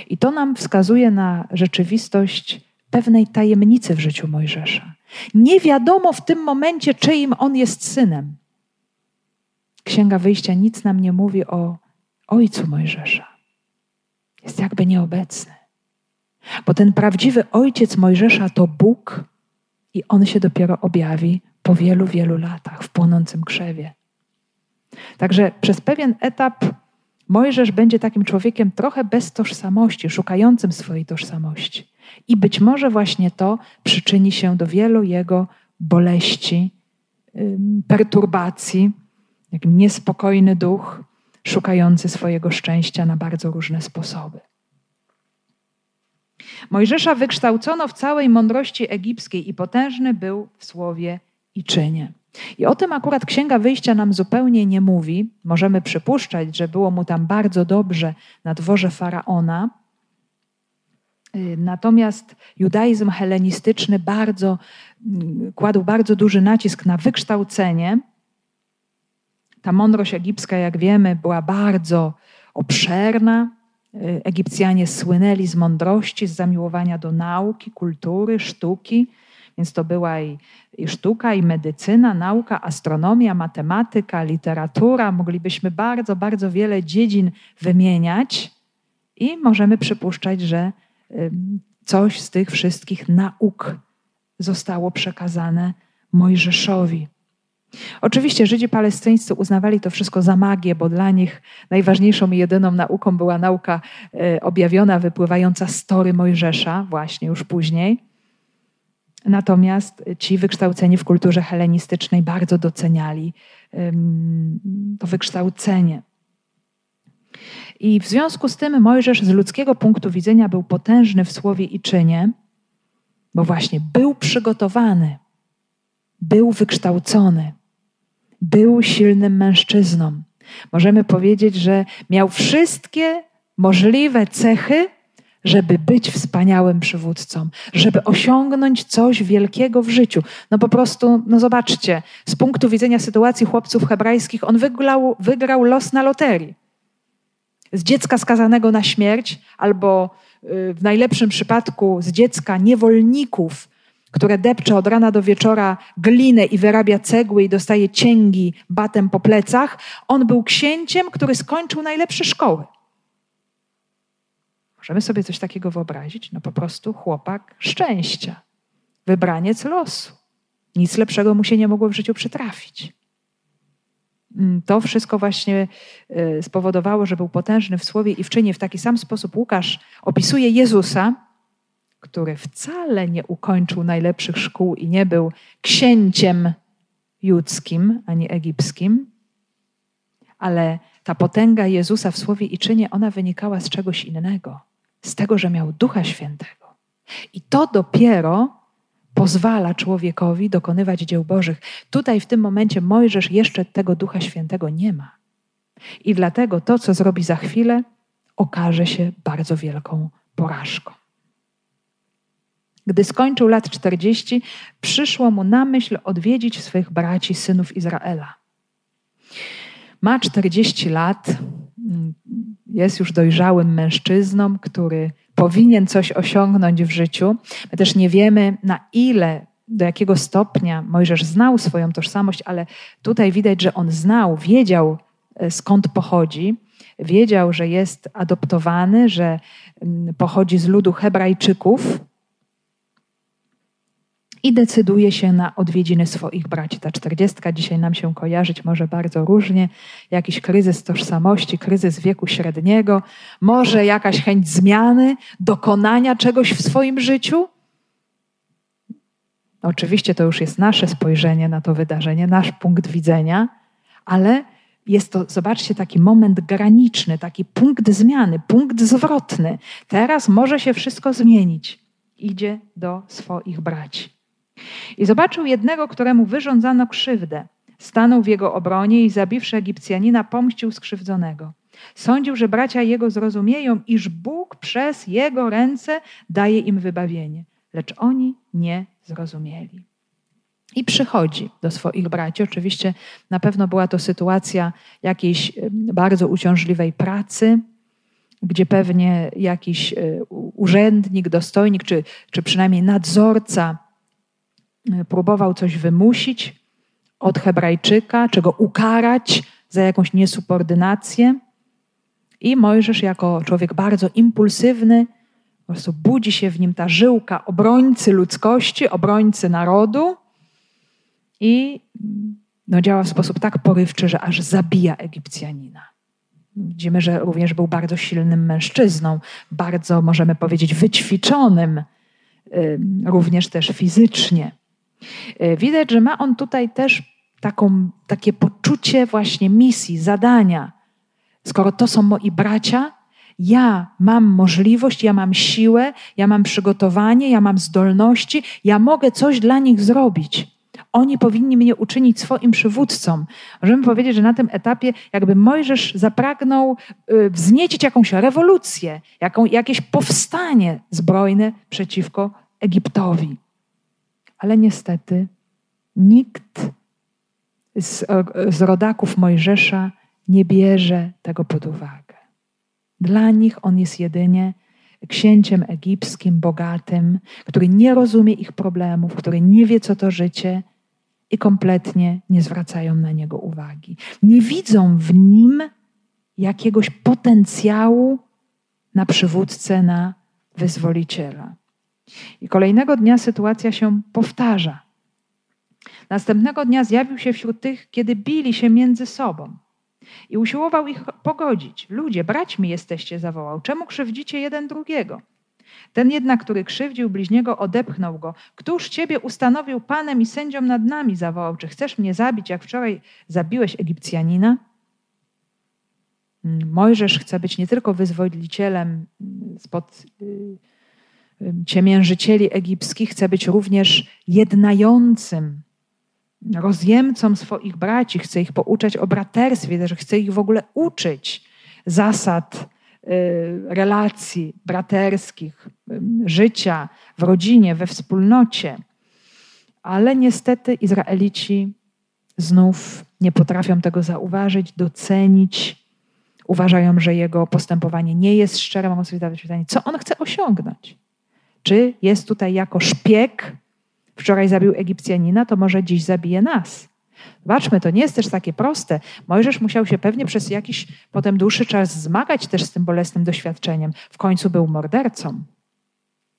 I to nam wskazuje na rzeczywistość pewnej tajemnicy w życiu Mojżesza. Nie wiadomo w tym momencie, czyim on jest synem. Księga Wyjścia nic nam nie mówi o ojcu Mojżesza. Jest jakby nieobecny. Bo ten prawdziwy ojciec Mojżesza to Bóg i on się dopiero objawi po wielu, wielu latach w płonącym krzewie. Także przez pewien etap Mojżesz będzie takim człowiekiem trochę bez tożsamości, szukającym swojej tożsamości. I być może właśnie to przyczyni się do wielu jego boleści, perturbacji, jak niespokojny duch, szukający swojego szczęścia na bardzo różne sposoby. Mojżesza wykształcono w całej mądrości egipskiej i potężny był w słowie i czynie. I o tym akurat Księga Wyjścia nam zupełnie nie mówi. Możemy przypuszczać, że było mu tam bardzo dobrze na dworze faraona. Y, natomiast judaizm helenistyczny bardzo, mm, kładł bardzo duży nacisk na wykształcenie. Ta mądrość egipska, jak wiemy, była bardzo obszerna. Y, Egipcjanie słynęli z mądrości, z zamiłowania do nauki, kultury, sztuki. Więc to była i, i sztuka, i medycyna, nauka, astronomia, matematyka, literatura. Moglibyśmy bardzo, bardzo wiele dziedzin wymieniać i możemy przypuszczać, że coś z tych wszystkich nauk zostało przekazane Mojżeszowi. Oczywiście Żydzi palestyńscy uznawali to wszystko za magię, bo dla nich najważniejszą i jedyną nauką była nauka e, objawiona, wypływająca z tory Mojżesza, właśnie już później. Natomiast ci wykształceni w kulturze helenistycznej bardzo doceniali to wykształcenie. I w związku z tym Mojżesz z ludzkiego punktu widzenia był potężny w słowie i czynie, bo właśnie był przygotowany, był wykształcony, był silnym mężczyzną. Możemy powiedzieć, że miał wszystkie możliwe cechy, żeby być wspaniałym przywódcą, żeby osiągnąć coś wielkiego w życiu. No po prostu, no zobaczcie, z punktu widzenia sytuacji chłopców hebrajskich, on wygrał, wygrał los na loterii. Z dziecka skazanego na śmierć, albo y, w najlepszym przypadku z dziecka niewolników, które depcze od rana do wieczora glinę i wyrabia cegły i dostaje cięgi batem po plecach, on był księciem, który skończył najlepsze szkoły. Możemy sobie coś takiego wyobrazić? No po prostu chłopak szczęścia, wybraniec losu. Nic lepszego mu się nie mogło w życiu przytrafić. Mm, to wszystko właśnie y, spowodowało, że był potężny w słowie i w czynie. W taki sam sposób Łukasz opisuje Jezusa, który wcale nie ukończył najlepszych szkół i nie był księciem judzkim ani egipskim, ale ta potęga Jezusa w słowie i czynie, ona wynikała z czegoś innego z tego, że miał Ducha Świętego. I to dopiero pozwala człowiekowi dokonywać dzieł Bożych. Tutaj w tym momencie Mojżesz jeszcze tego Ducha Świętego nie ma. I dlatego to, co zrobi za chwilę, okaże się bardzo wielką porażką. Gdy skończył lat 40, przyszło mu na myśl odwiedzić swych braci, synów Izraela. Ma 40 lat, jest już dojrzałym mężczyzną, który powinien coś osiągnąć w życiu. My też nie wiemy, na ile, do jakiego stopnia Mojżesz znał swoją tożsamość, ale tutaj widać, że on znał, wiedział e, skąd pochodzi, wiedział, że jest adoptowany, że mm, pochodzi z ludu Hebrajczyków, i decyduje się na odwiedziny swoich braci. Ta czterdziestka dzisiaj nam się kojarzyć może bardzo różnie. Jakiś kryzys tożsamości, kryzys wieku średniego, może jakaś chęć zmiany, dokonania czegoś w swoim życiu. Oczywiście to już jest nasze spojrzenie na to wydarzenie, nasz punkt widzenia, ale jest to, zobaczcie, taki moment graniczny, taki punkt zmiany, punkt zwrotny. Teraz może się wszystko zmienić. Idzie do swoich braci. I zobaczył jednego, któremu wyrządzano krzywdę. Stanął w jego obronie i zabiwszy Egipcjanina, pomścił skrzywdzonego. Sądził, że bracia jego zrozumieją, iż Bóg przez jego ręce daje im wybawienie. Lecz oni nie zrozumieli. I przychodzi do swoich braci. Oczywiście na pewno była to sytuacja jakiejś bardzo uciążliwej pracy, gdzie pewnie jakiś e, urzędnik, dostojnik, czy, czy przynajmniej nadzorca próbował coś wymusić od Hebrajczyka, czego ukarać za jakąś niesubordynację. I Mojżesz, jako człowiek bardzo impulsywny, po prostu budzi się w nim ta żyłka obrońcy ludzkości, obrońcy narodu i no, działa w sposób tak porywczy, że aż zabija Egipcjanina. Widzimy, że również był bardzo silnym mężczyzną, bardzo, możemy powiedzieć, wyćwiczonym, również też fizycznie. E, widać, że ma on tutaj też taką, takie poczucie właśnie misji, zadania. Skoro to są moi bracia, ja mam możliwość, ja mam siłę, ja mam przygotowanie, ja mam zdolności, ja mogę coś dla nich zrobić. oni powinni mnie uczynić swoim przywódcą. Możemy powiedzieć, że na tym etapie jakby Mojżesz zapragnął y, wzniecić jakąś rewolucję, jaką, jakieś powstanie zbrojne przeciwko Egiptowi. Ale niestety nikt z, z rodaków Mojżesza nie bierze tego pod uwagę. Dla nich on jest jedynie księciem egipskim, bogatym, który nie rozumie ich problemów, który nie wie, co to życie i kompletnie nie zwracają na niego uwagi. Nie widzą w nim jakiegoś potencjału na przywódcę, na wyzwoliciela. I kolejnego dnia sytuacja się powtarza. Następnego dnia zjawił się wśród tych, kiedy bili się między sobą. I usiłował ich pogodzić. Ludzie, braćmi jesteście, zawołał. Czemu krzywdzicie jeden drugiego? Ten jednak, który krzywdził bliźniego, odepchnął go. Któż ciebie ustanowił panem i sędzią nad nami? zawołał. Czy chcesz mnie zabić, jak wczoraj zabiłeś Egipcjanina? Mojżesz chce być nie tylko wyzwolicielem spod y, ciemiężycieli egipskich, chce być również jednającym rozjemcom swoich braci, chce ich pouczać o braterstwie, że chce ich w ogóle uczyć zasad y, relacji braterskich, życia w rodzinie, we wspólnocie. Ale niestety Izraelici znów nie potrafią tego zauważyć, docenić. Uważają, że jego postępowanie nie jest szczere. Mogą sobie zadać pytanie, co on chce osiągnąć? Czy jest tutaj jako szpieg, wczoraj zabił Egipcjanina, to może dziś zabije nas. Zobaczmy, to nie jest też takie proste. Mojżesz musiał się pewnie przez jakiś potem dłuższy czas zmagać też z tym bolesnym doświadczeniem. W końcu był mordercą.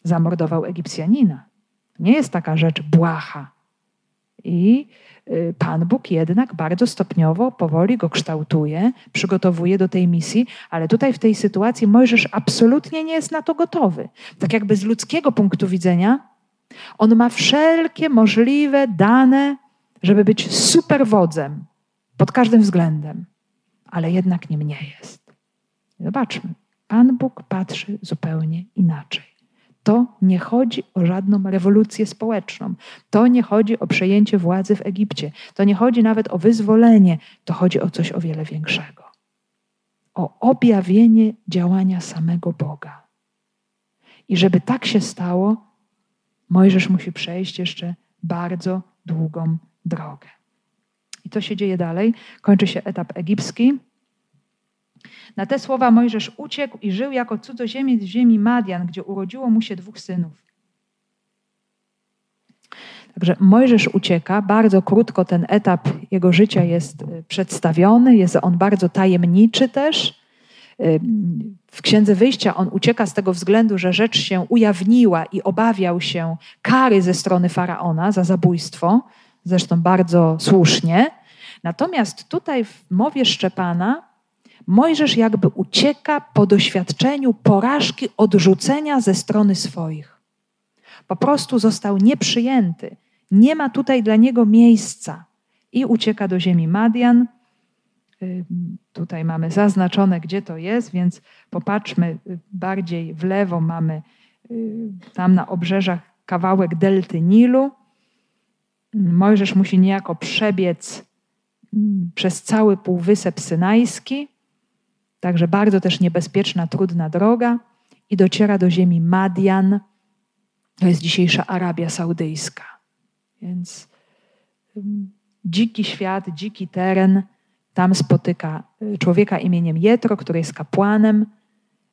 Zamordował Egipcjanina. Nie jest taka rzecz błaha. I y, Pan Bóg jednak bardzo stopniowo, powoli go kształtuje, przygotowuje do tej misji, ale tutaj w tej sytuacji Mojżesz absolutnie nie jest na to gotowy. Tak jakby z ludzkiego punktu widzenia on ma wszelkie możliwe dane, żeby być superwodzem pod każdym względem, ale jednak nim nie jest. Zobaczmy, Pan Bóg patrzy zupełnie inaczej. To nie chodzi o żadną rewolucję społeczną. To nie chodzi o przejęcie władzy w Egipcie. To nie chodzi nawet o wyzwolenie. To chodzi o coś o wiele większego. O objawienie działania samego Boga. I żeby tak się stało, Mojżesz musi przejść jeszcze bardzo długą drogę. I co się dzieje dalej? Kończy się etap egipski. Na te słowa Mojżesz uciekł i żył jako cudzoziemiec w ziemi Madian, gdzie urodziło mu się dwóch synów. Także Mojżesz ucieka, bardzo krótko ten etap jego życia jest e, przedstawiony, jest on bardzo tajemniczy też. W Księdze Wyjścia on ucieka z tego względu, że rzecz się ujawniła i obawiał się kary ze strony faraona za zabójstwo, zresztą bardzo słusznie. Natomiast tutaj w mowie Szczepana Mojżesz jakby ucieka po doświadczeniu porażki, odrzucenia ze strony swoich. Po prostu został nieprzyjęty. Nie ma tutaj dla niego miejsca. I ucieka do ziemi Madian, tutaj mamy zaznaczone, gdzie to jest, więc popatrzmy y, bardziej w lewo. Mamy y, tam na obrzeżach kawałek delty Nilu. Mojżesz musi niejako przebiec przez cały półwysep synajski, także bardzo też niebezpieczna, trudna droga i dociera do ziemi Madian, to jest dzisiejsza Arabia Saudyjska. Więc dziki świat, dziki teren, tam spotyka y, człowieka imieniem Jetro, który jest kapłanem.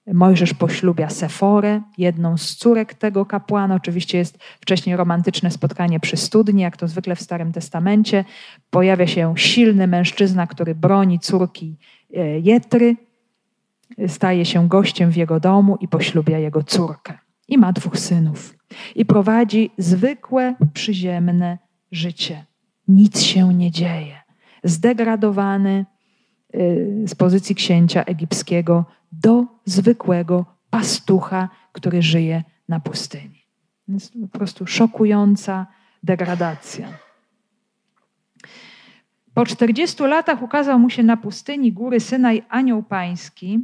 Mojżesz poślubia Seforę, jedną z córek tego kapłana. Oczywiście jest wcześniej romantyczne spotkanie przy studni, jak to zwykle w Starym Testamencie. Pojawia się silny mężczyzna, który broni córki y, Jetry. Staje się gościem w jego domu i poślubia jego córkę. I ma dwóch synów. I prowadzi zwykłe, przyziemne życie. Nic się nie dzieje zdegradowany y, z pozycji księcia egipskiego do zwykłego pastucha, który żyje na pustyni. Jest po prostu szokująca degradacja. Po 40 latach ukazał mu się na pustyni góry Synaj anioł pański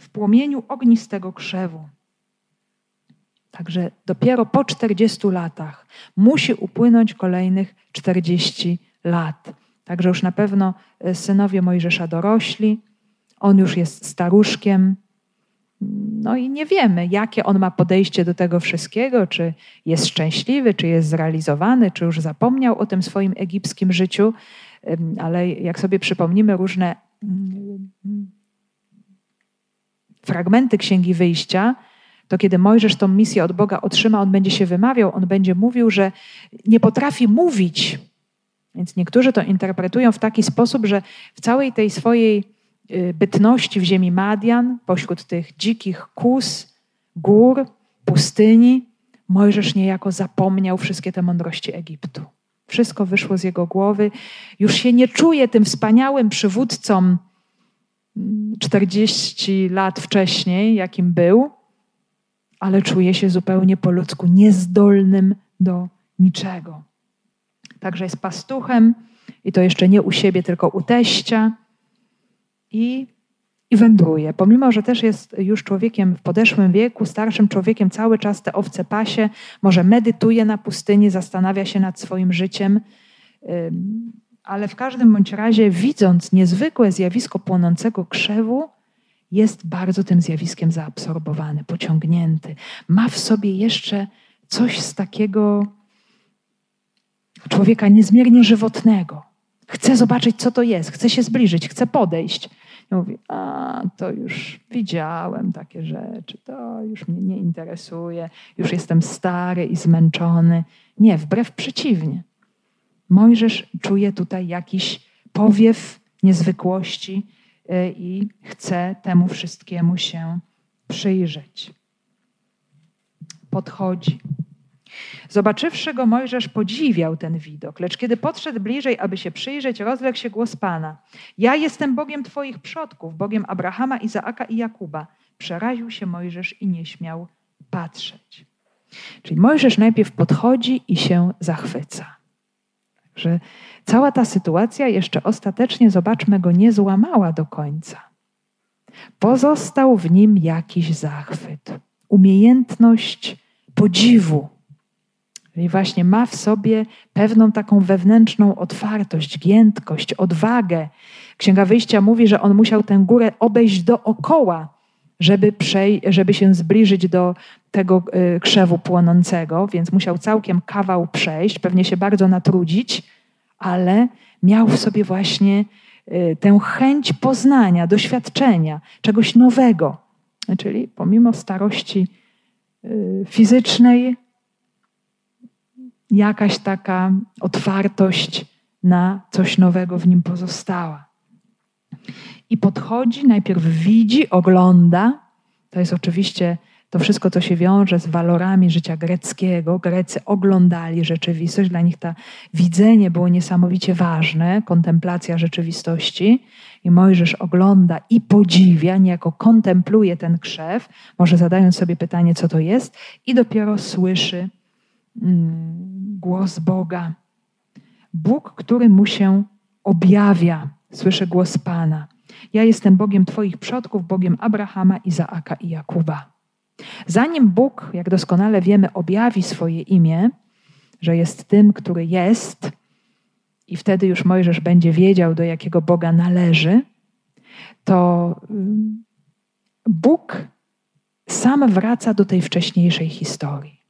w płomieniu ognistego krzewu. Także dopiero po 40 latach musi upłynąć kolejnych 40 lat. Także już na pewno e, synowie Mojżesza dorośli, on już jest staruszkiem. No i nie wiemy, jakie on ma podejście do tego wszystkiego, czy jest szczęśliwy, czy jest zrealizowany, czy już zapomniał o tym swoim egipskim życiu. Ale jak sobie przypomnimy różne mm, fragmenty Księgi Wyjścia, to kiedy Mojżesz tą misję od Boga otrzyma, on będzie się wymawiał, on będzie mówił, że nie potrafi mówić. Więc niektórzy to interpretują w taki sposób, że w całej tej swojej y, bytności w ziemi Madian, pośród tych dzikich kus, gór, pustyni, Mojżesz niejako zapomniał wszystkie te mądrości Egiptu. Wszystko wyszło z jego głowy. Już się nie czuje tym wspaniałym przywódcą 40 mm, lat wcześniej, jakim był, ale czuje się zupełnie po ludzku niezdolnym do niczego. Także jest pastuchem i to jeszcze nie u siebie, tylko u teścia i, i wędruje. Pomimo, że też jest już człowiekiem w podeszłym wieku, starszym człowiekiem, cały czas te owce pasie, może medytuje na pustyni, zastanawia się nad swoim życiem, ale w każdym bądź razie, widząc niezwykłe zjawisko płonącego krzewu, jest bardzo tym zjawiskiem zaabsorbowany, pociągnięty. Ma w sobie jeszcze coś z takiego człowieka niezmiernie żywotnego. Chce zobaczyć, co to jest, chce się zbliżyć, chce podejść. I mówi, a to już widziałem takie rzeczy, to już mnie nie interesuje, już jestem stary i zmęczony. Nie, wbrew przeciwnie. Mojżesz czuje tutaj jakiś powiew niezwykłości, Y, i chce temu wszystkiemu się przyjrzeć. Podchodzi. Zobaczywszy go, Mojżesz podziwiał ten widok, lecz kiedy podszedł bliżej, aby się przyjrzeć, rozległ się głos Pana. Ja jestem Bogiem Twoich przodków, Bogiem Abrahama, Izaaka i Jakuba. Przeraził się Mojżesz i nie śmiał patrzeć. Czyli Mojżesz najpierw podchodzi i się zachwyca. Że cała ta sytuacja jeszcze ostatecznie, zobaczmy, go nie złamała do końca. Pozostał w nim jakiś zachwyt, umiejętność podziwu. I właśnie ma w sobie pewną taką wewnętrzną otwartość, giętkość, odwagę. Księga Wyjścia mówi, że on musiał tę górę obejść dookoła, żeby, przej- żeby się zbliżyć do tego y, krzewu płonącego, więc musiał całkiem kawał przejść, pewnie się bardzo natrudzić, ale miał w sobie właśnie y, tę chęć poznania, doświadczenia, czegoś nowego. Czyli pomimo starości y, fizycznej, jakaś taka otwartość na coś nowego w nim pozostała. I podchodzi, najpierw widzi, ogląda. To jest oczywiście to wszystko, co się wiąże z walorami życia greckiego. Grecy oglądali rzeczywistość, dla nich to widzenie było niesamowicie ważne, kontemplacja rzeczywistości. I Mojżesz ogląda i podziwia, niejako kontempluje ten krzew, może zadając sobie pytanie, co to jest, i dopiero słyszy mm, głos Boga. Bóg, który mu się objawia, słyszy głos Pana. Ja jestem Bogiem Twoich przodków, Bogiem Abrahama, Izaaka i Jakuba. Zanim Bóg, jak doskonale wiemy, objawi swoje imię, że jest tym, który jest, i wtedy już Mojżesz będzie wiedział, do jakiego Boga należy, to mm, Bóg sam wraca do tej wcześniejszej historii.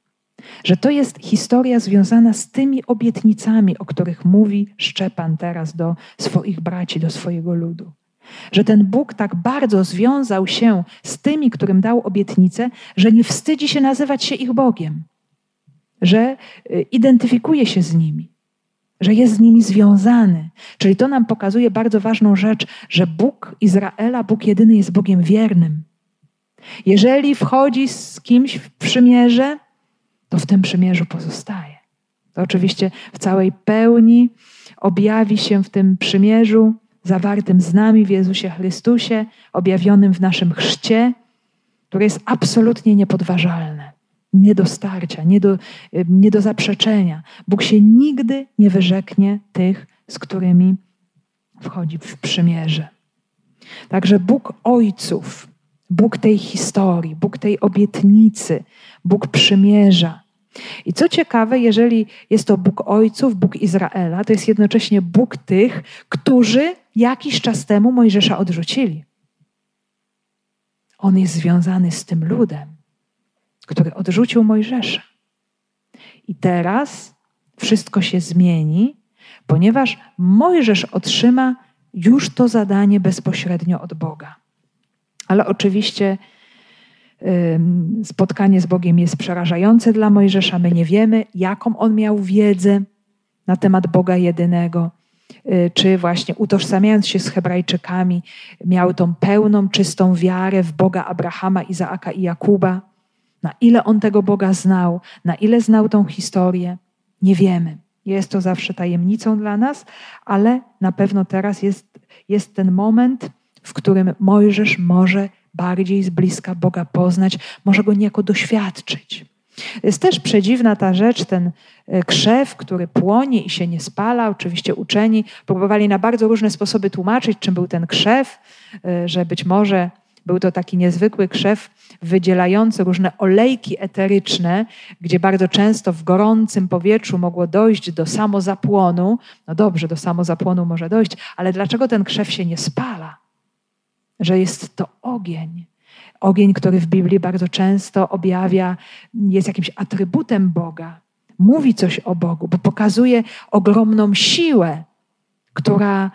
Że to jest historia związana z tymi obietnicami, o których mówi Szczepan teraz do swoich braci, do swojego ludu. Że ten Bóg tak bardzo związał się z tymi, którym dał obietnicę, że nie wstydzi się nazywać się ich Bogiem, że y, identyfikuje się z nimi, że jest z nimi związany. Czyli to nam pokazuje bardzo ważną rzecz, że Bóg Izraela, Bóg jedyny jest Bogiem wiernym. Jeżeli wchodzi z kimś w przymierze, to w tym przymierzu pozostaje. To oczywiście w całej pełni objawi się w tym przymierzu zawartym z nami w Jezusie Chrystusie, objawionym w naszym chrzcie, które jest absolutnie niepodważalne, nie do starcia, nie do, nie do zaprzeczenia. Bóg się nigdy nie wyrzeknie tych, z którymi wchodzi w przymierze. Także Bóg ojców Bóg tej historii, Bóg tej obietnicy, Bóg przymierza. I co ciekawe, jeżeli jest to Bóg Ojców, Bóg Izraela, to jest jednocześnie Bóg tych, którzy jakiś czas temu Mojżesza odrzucili. On jest związany z tym ludem, który odrzucił Mojżesza. I teraz wszystko się zmieni, ponieważ Mojżesz otrzyma już to zadanie bezpośrednio od Boga. Ale oczywiście spotkanie z Bogiem jest przerażające dla Mojżesza. My nie wiemy, jaką on miał wiedzę na temat Boga jedynego. Y, czy właśnie utożsamiając się z Hebrajczykami, miał tą pełną, czystą wiarę w Boga Abrahama, Izaaka i Jakuba. Na ile on tego Boga znał, na ile znał tą historię, nie wiemy. Jest to zawsze tajemnicą dla nas, ale na pewno teraz jest, jest ten moment, w którym Mojżesz może bardziej z bliska Boga poznać, może go niejako doświadczyć. Jest też przedziwna ta rzecz, ten e, krzew, który płonie i się nie spala. Oczywiście uczeni próbowali na bardzo różne sposoby tłumaczyć, czym był ten krzew, e, że być może był to taki niezwykły krzew wydzielający różne olejki eteryczne, gdzie bardzo często w gorącym powietrzu mogło dojść do samozapłonu. No dobrze, do samozapłonu może dojść, ale dlaczego ten krzew się nie spala? Że jest to ogień. Ogień, który w Biblii bardzo często objawia, jest jakimś atrybutem Boga. Mówi coś o Bogu, bo pokazuje ogromną siłę, która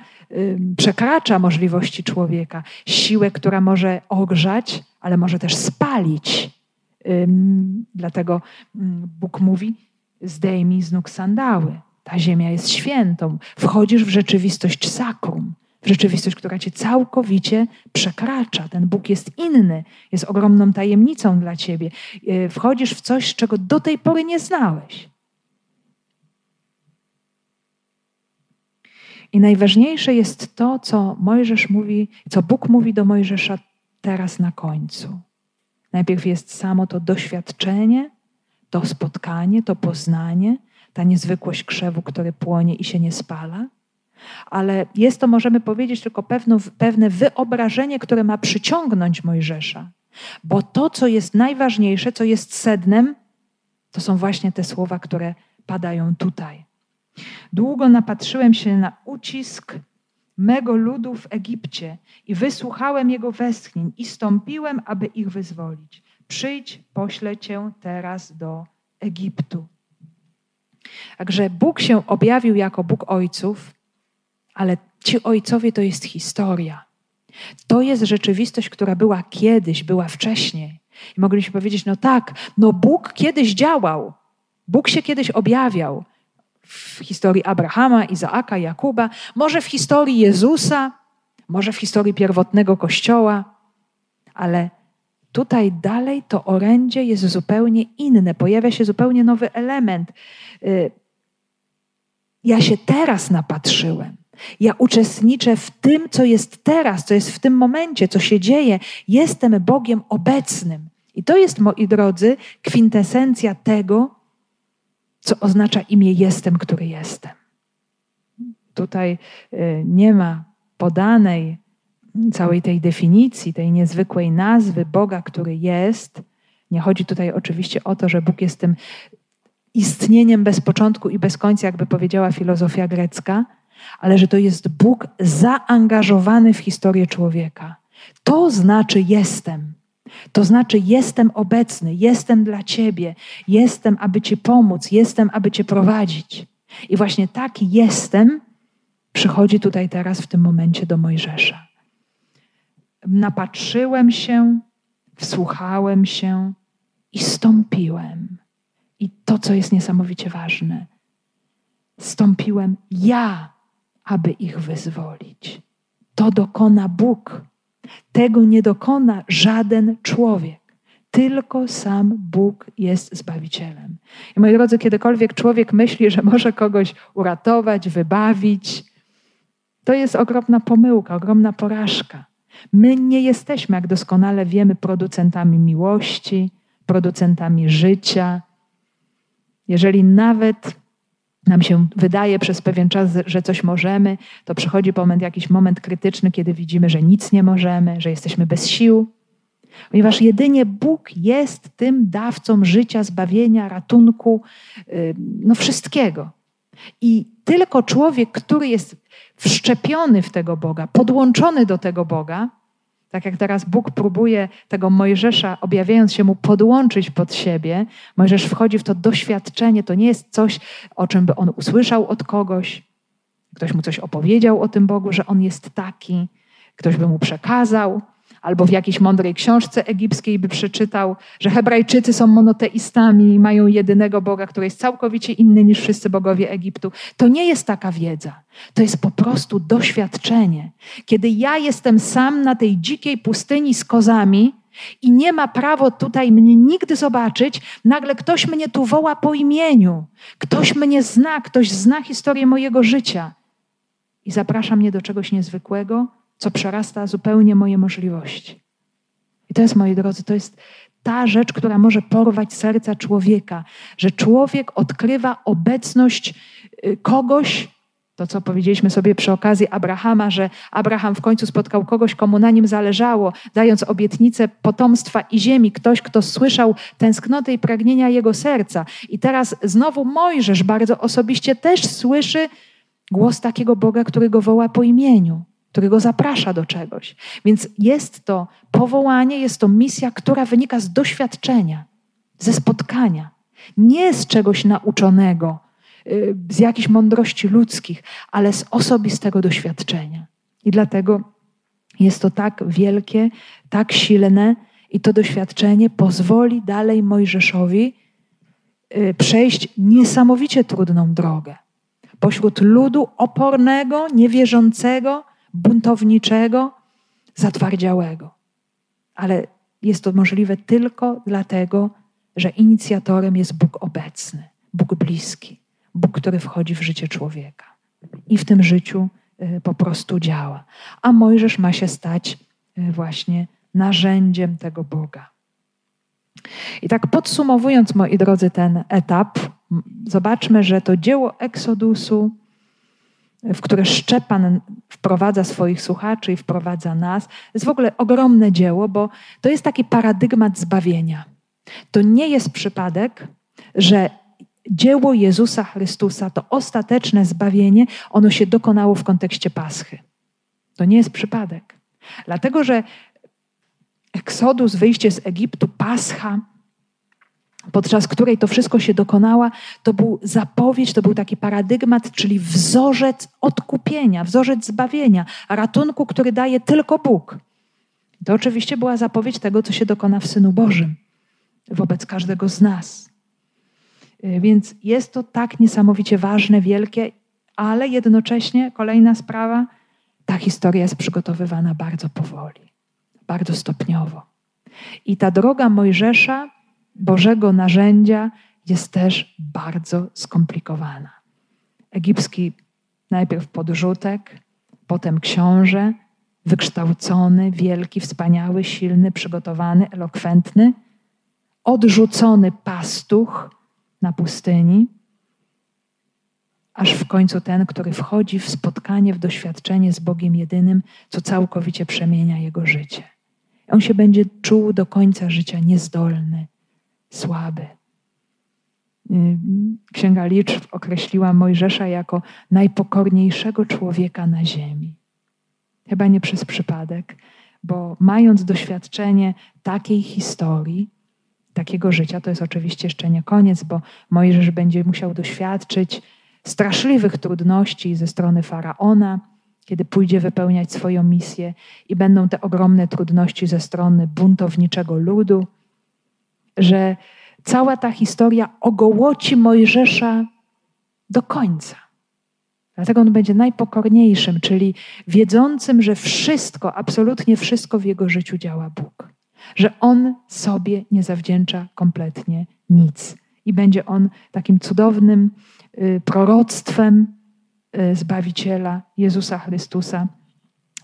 przekracza możliwości człowieka. Siłę, która może ogrzać, ale może też spalić. Dlatego Bóg mówi: zdejmij z nóg sandały. Ta ziemia jest świętą. Wchodzisz w rzeczywistość sakrum rzeczywistość, która cię całkowicie przekracza. Ten Bóg jest inny, jest ogromną tajemnicą dla ciebie. E, wchodzisz w coś, czego do tej pory nie znałeś. I najważniejsze jest to, co Mojżesz mówi, co Bóg mówi do Mojżesza teraz na końcu. Najpierw jest samo to doświadczenie, to spotkanie, to poznanie, ta niezwykłość krzewu, który płonie i się nie spala ale jest to, możemy powiedzieć, tylko pewno, pewne wyobrażenie, które ma przyciągnąć Mojżesza. Bo to, co jest najważniejsze, co jest sednem, to są właśnie te słowa, które padają tutaj. Długo napatrzyłem się na ucisk mego ludu w Egipcie i wysłuchałem jego westchnień i stąpiłem, aby ich wyzwolić. Przyjdź, poślę cię teraz do Egiptu. Także Bóg się objawił jako Bóg ojców, ale ci ojcowie to jest historia. To jest rzeczywistość, która była kiedyś, była wcześniej. I mogliśmy powiedzieć, no tak, no Bóg kiedyś działał. Bóg się kiedyś objawiał. W historii Abrahama, Izaaka, Jakuba, może w historii Jezusa, może w historii pierwotnego Kościoła, ale tutaj dalej to orędzie jest zupełnie inne. Pojawia się zupełnie nowy element. Y, ja się teraz napatrzyłem. Ja uczestniczę w tym, co jest teraz, co jest w tym momencie, co się dzieje. Jestem Bogiem obecnym. I to jest, moi drodzy, kwintesencja tego, co oznacza imię jestem, który jestem. Tutaj y, nie ma podanej całej tej definicji, tej niezwykłej nazwy Boga, który jest. Nie chodzi tutaj oczywiście o to, że Bóg jest tym istnieniem bez początku i bez końca, jakby powiedziała filozofia grecka, ale że to jest Bóg zaangażowany w historię człowieka. To znaczy jestem. To znaczy jestem obecny, jestem dla Ciebie, jestem, aby Ci pomóc, jestem, aby Cię prowadzić. I właśnie tak jestem przychodzi tutaj teraz w tym momencie do Mojżesza. Napatrzyłem się, wsłuchałem się i stąpiłem. I to, co jest niesamowicie ważne, stąpiłem ja aby ich wyzwolić. To dokona Bóg. Tego nie dokona żaden człowiek. Tylko sam Bóg jest Zbawicielem. I moi drodzy, kiedykolwiek człowiek myśli, że może kogoś uratować, wybawić, to jest ogromna pomyłka, ogromna porażka. My nie jesteśmy, jak doskonale wiemy, producentami miłości, producentami życia. Jeżeli nawet nam się wydaje przez pewien czas, że coś możemy, to przychodzi moment, jakiś moment krytyczny, kiedy widzimy, że nic nie możemy, że jesteśmy bez sił. Ponieważ jedynie Bóg jest tym dawcą życia, zbawienia, ratunku, no wszystkiego. I tylko człowiek, który jest wszczepiony w tego Boga, podłączony do tego Boga, tak jak teraz Bóg próbuje tego Mojżesza, objawiając się mu, podłączyć pod siebie, Mojżesz wchodzi w to doświadczenie. To nie jest coś, o czym by on usłyszał od kogoś, ktoś mu coś opowiedział o tym Bogu, że on jest taki, ktoś by mu przekazał albo w jakiejś mądrej książce egipskiej by przeczytał, że Hebrajczycy są monoteistami i mają jedynego Boga, który jest całkowicie inny niż wszyscy bogowie Egiptu. To nie jest taka wiedza. To jest po prostu doświadczenie. Kiedy ja jestem sam na tej dzikiej pustyni z kozami, i nie ma prawo tutaj mnie nigdy zobaczyć, nagle ktoś mnie tu woła po imieniu. Ktoś mnie zna, ktoś zna historię mojego życia i zaprasza mnie do czegoś niezwykłego, co przerasta zupełnie moje możliwości. I to jest, moi drodzy, to jest ta rzecz, która może porwać serca człowieka, że człowiek odkrywa obecność y, kogoś, to co powiedzieliśmy sobie przy okazji Abrahama, że Abraham w końcu spotkał kogoś, komu na nim zależało, dając obietnicę potomstwa i ziemi, ktoś, kto słyszał tęsknotę i pragnienia jego serca. I teraz znowu Mojżesz bardzo osobiście też słyszy głos takiego Boga, który go woła po imieniu który go zaprasza do czegoś. Więc jest to powołanie, jest to misja, która wynika z doświadczenia, ze spotkania, nie z czegoś nauczonego, y, z jakichś mądrości ludzkich, ale z osobistego doświadczenia. I dlatego jest to tak wielkie, tak silne, i to doświadczenie pozwoli dalej Mojżeszowi y, przejść niesamowicie trudną drogę. Pośród ludu opornego, niewierzącego, buntowniczego, zatwardziałego. Ale jest to możliwe tylko dlatego, że inicjatorem jest Bóg obecny, Bóg bliski, Bóg, który wchodzi w życie człowieka i w tym życiu y, po prostu działa. A Mojżesz ma się stać y, właśnie narzędziem tego Boga. I tak podsumowując, moi drodzy, ten etap, zobaczmy, że to dzieło Eksodusu w które Szczepan wprowadza swoich słuchaczy i wprowadza nas, jest w ogóle ogromne dzieło, bo to jest taki paradygmat zbawienia. To nie jest przypadek, że dzieło Jezusa Chrystusa, to ostateczne zbawienie, ono się dokonało w kontekście Paschy. To nie jest przypadek. Dlatego, że Eksodus, wyjście z Egiptu, Pascha, podczas której to wszystko się dokonała, to był zapowiedź, to był taki paradygmat, czyli wzorzec odkupienia, wzorzec zbawienia, ratunku, który daje tylko Bóg. To oczywiście była zapowiedź tego, co się dokona w Synu Bożym wobec każdego z nas. Y, więc jest to tak niesamowicie ważne, wielkie, ale jednocześnie kolejna sprawa, ta historia jest przygotowywana bardzo powoli, bardzo stopniowo. I ta droga Mojżesza Bożego narzędzia jest też bardzo skomplikowana. Egipski najpierw podrzutek, potem książę, wykształcony, wielki, wspaniały, silny, przygotowany, elokwentny, odrzucony pastuch na pustyni, aż w końcu ten, który wchodzi w spotkanie, w doświadczenie z Bogiem jedynym, co całkowicie przemienia jego życie. On się będzie czuł do końca życia niezdolny, słaby. Y, Księga Liczb określiła Mojżesza jako najpokorniejszego człowieka na ziemi. Chyba nie przez przypadek, bo mając doświadczenie takiej historii, takiego życia, to jest oczywiście jeszcze nie koniec, bo Mojżesz będzie musiał doświadczyć straszliwych trudności ze strony faraona, kiedy pójdzie wypełniać swoją misję, i będą te ogromne trudności ze strony buntowniczego ludu że cała ta historia ogołoci Mojżesza do końca. Dlatego on będzie najpokorniejszym, czyli wiedzącym, że wszystko, absolutnie wszystko w jego życiu działa Bóg. Że on sobie nie zawdzięcza kompletnie nic. I będzie on takim cudownym y, proroctwem y, Zbawiciela Jezusa Chrystusa,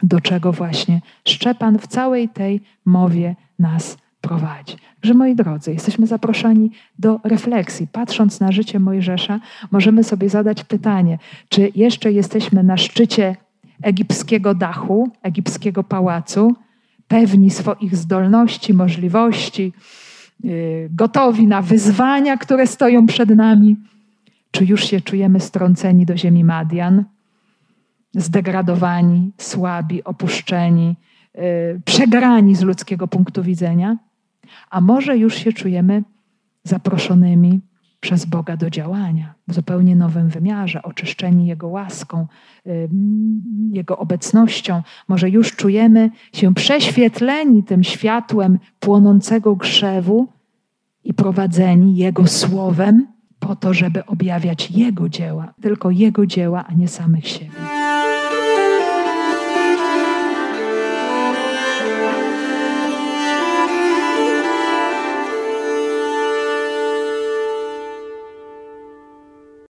do czego właśnie Szczepan w całej tej mowie nas prowadzi. Że moi drodzy, jesteśmy zaproszeni do refleksji. Patrząc na życie Mojżesza, możemy sobie zadać pytanie, czy jeszcze jesteśmy na szczycie egipskiego dachu, egipskiego pałacu, pewni swoich zdolności, możliwości, y, gotowi na wyzwania, które stoją przed nami? Czy już się czujemy strąceni do ziemi Madian, zdegradowani, słabi, opuszczeni, y, przegrani z ludzkiego punktu widzenia? A może już się czujemy zaproszonymi przez Boga do działania w zupełnie nowym wymiarze, oczyszczeni Jego łaską, Jego obecnością. Może już czujemy się prześwietleni tym światłem płonącego grzewu i prowadzeni Jego słowem po to, żeby objawiać Jego dzieła, tylko Jego dzieła, a nie samych siebie.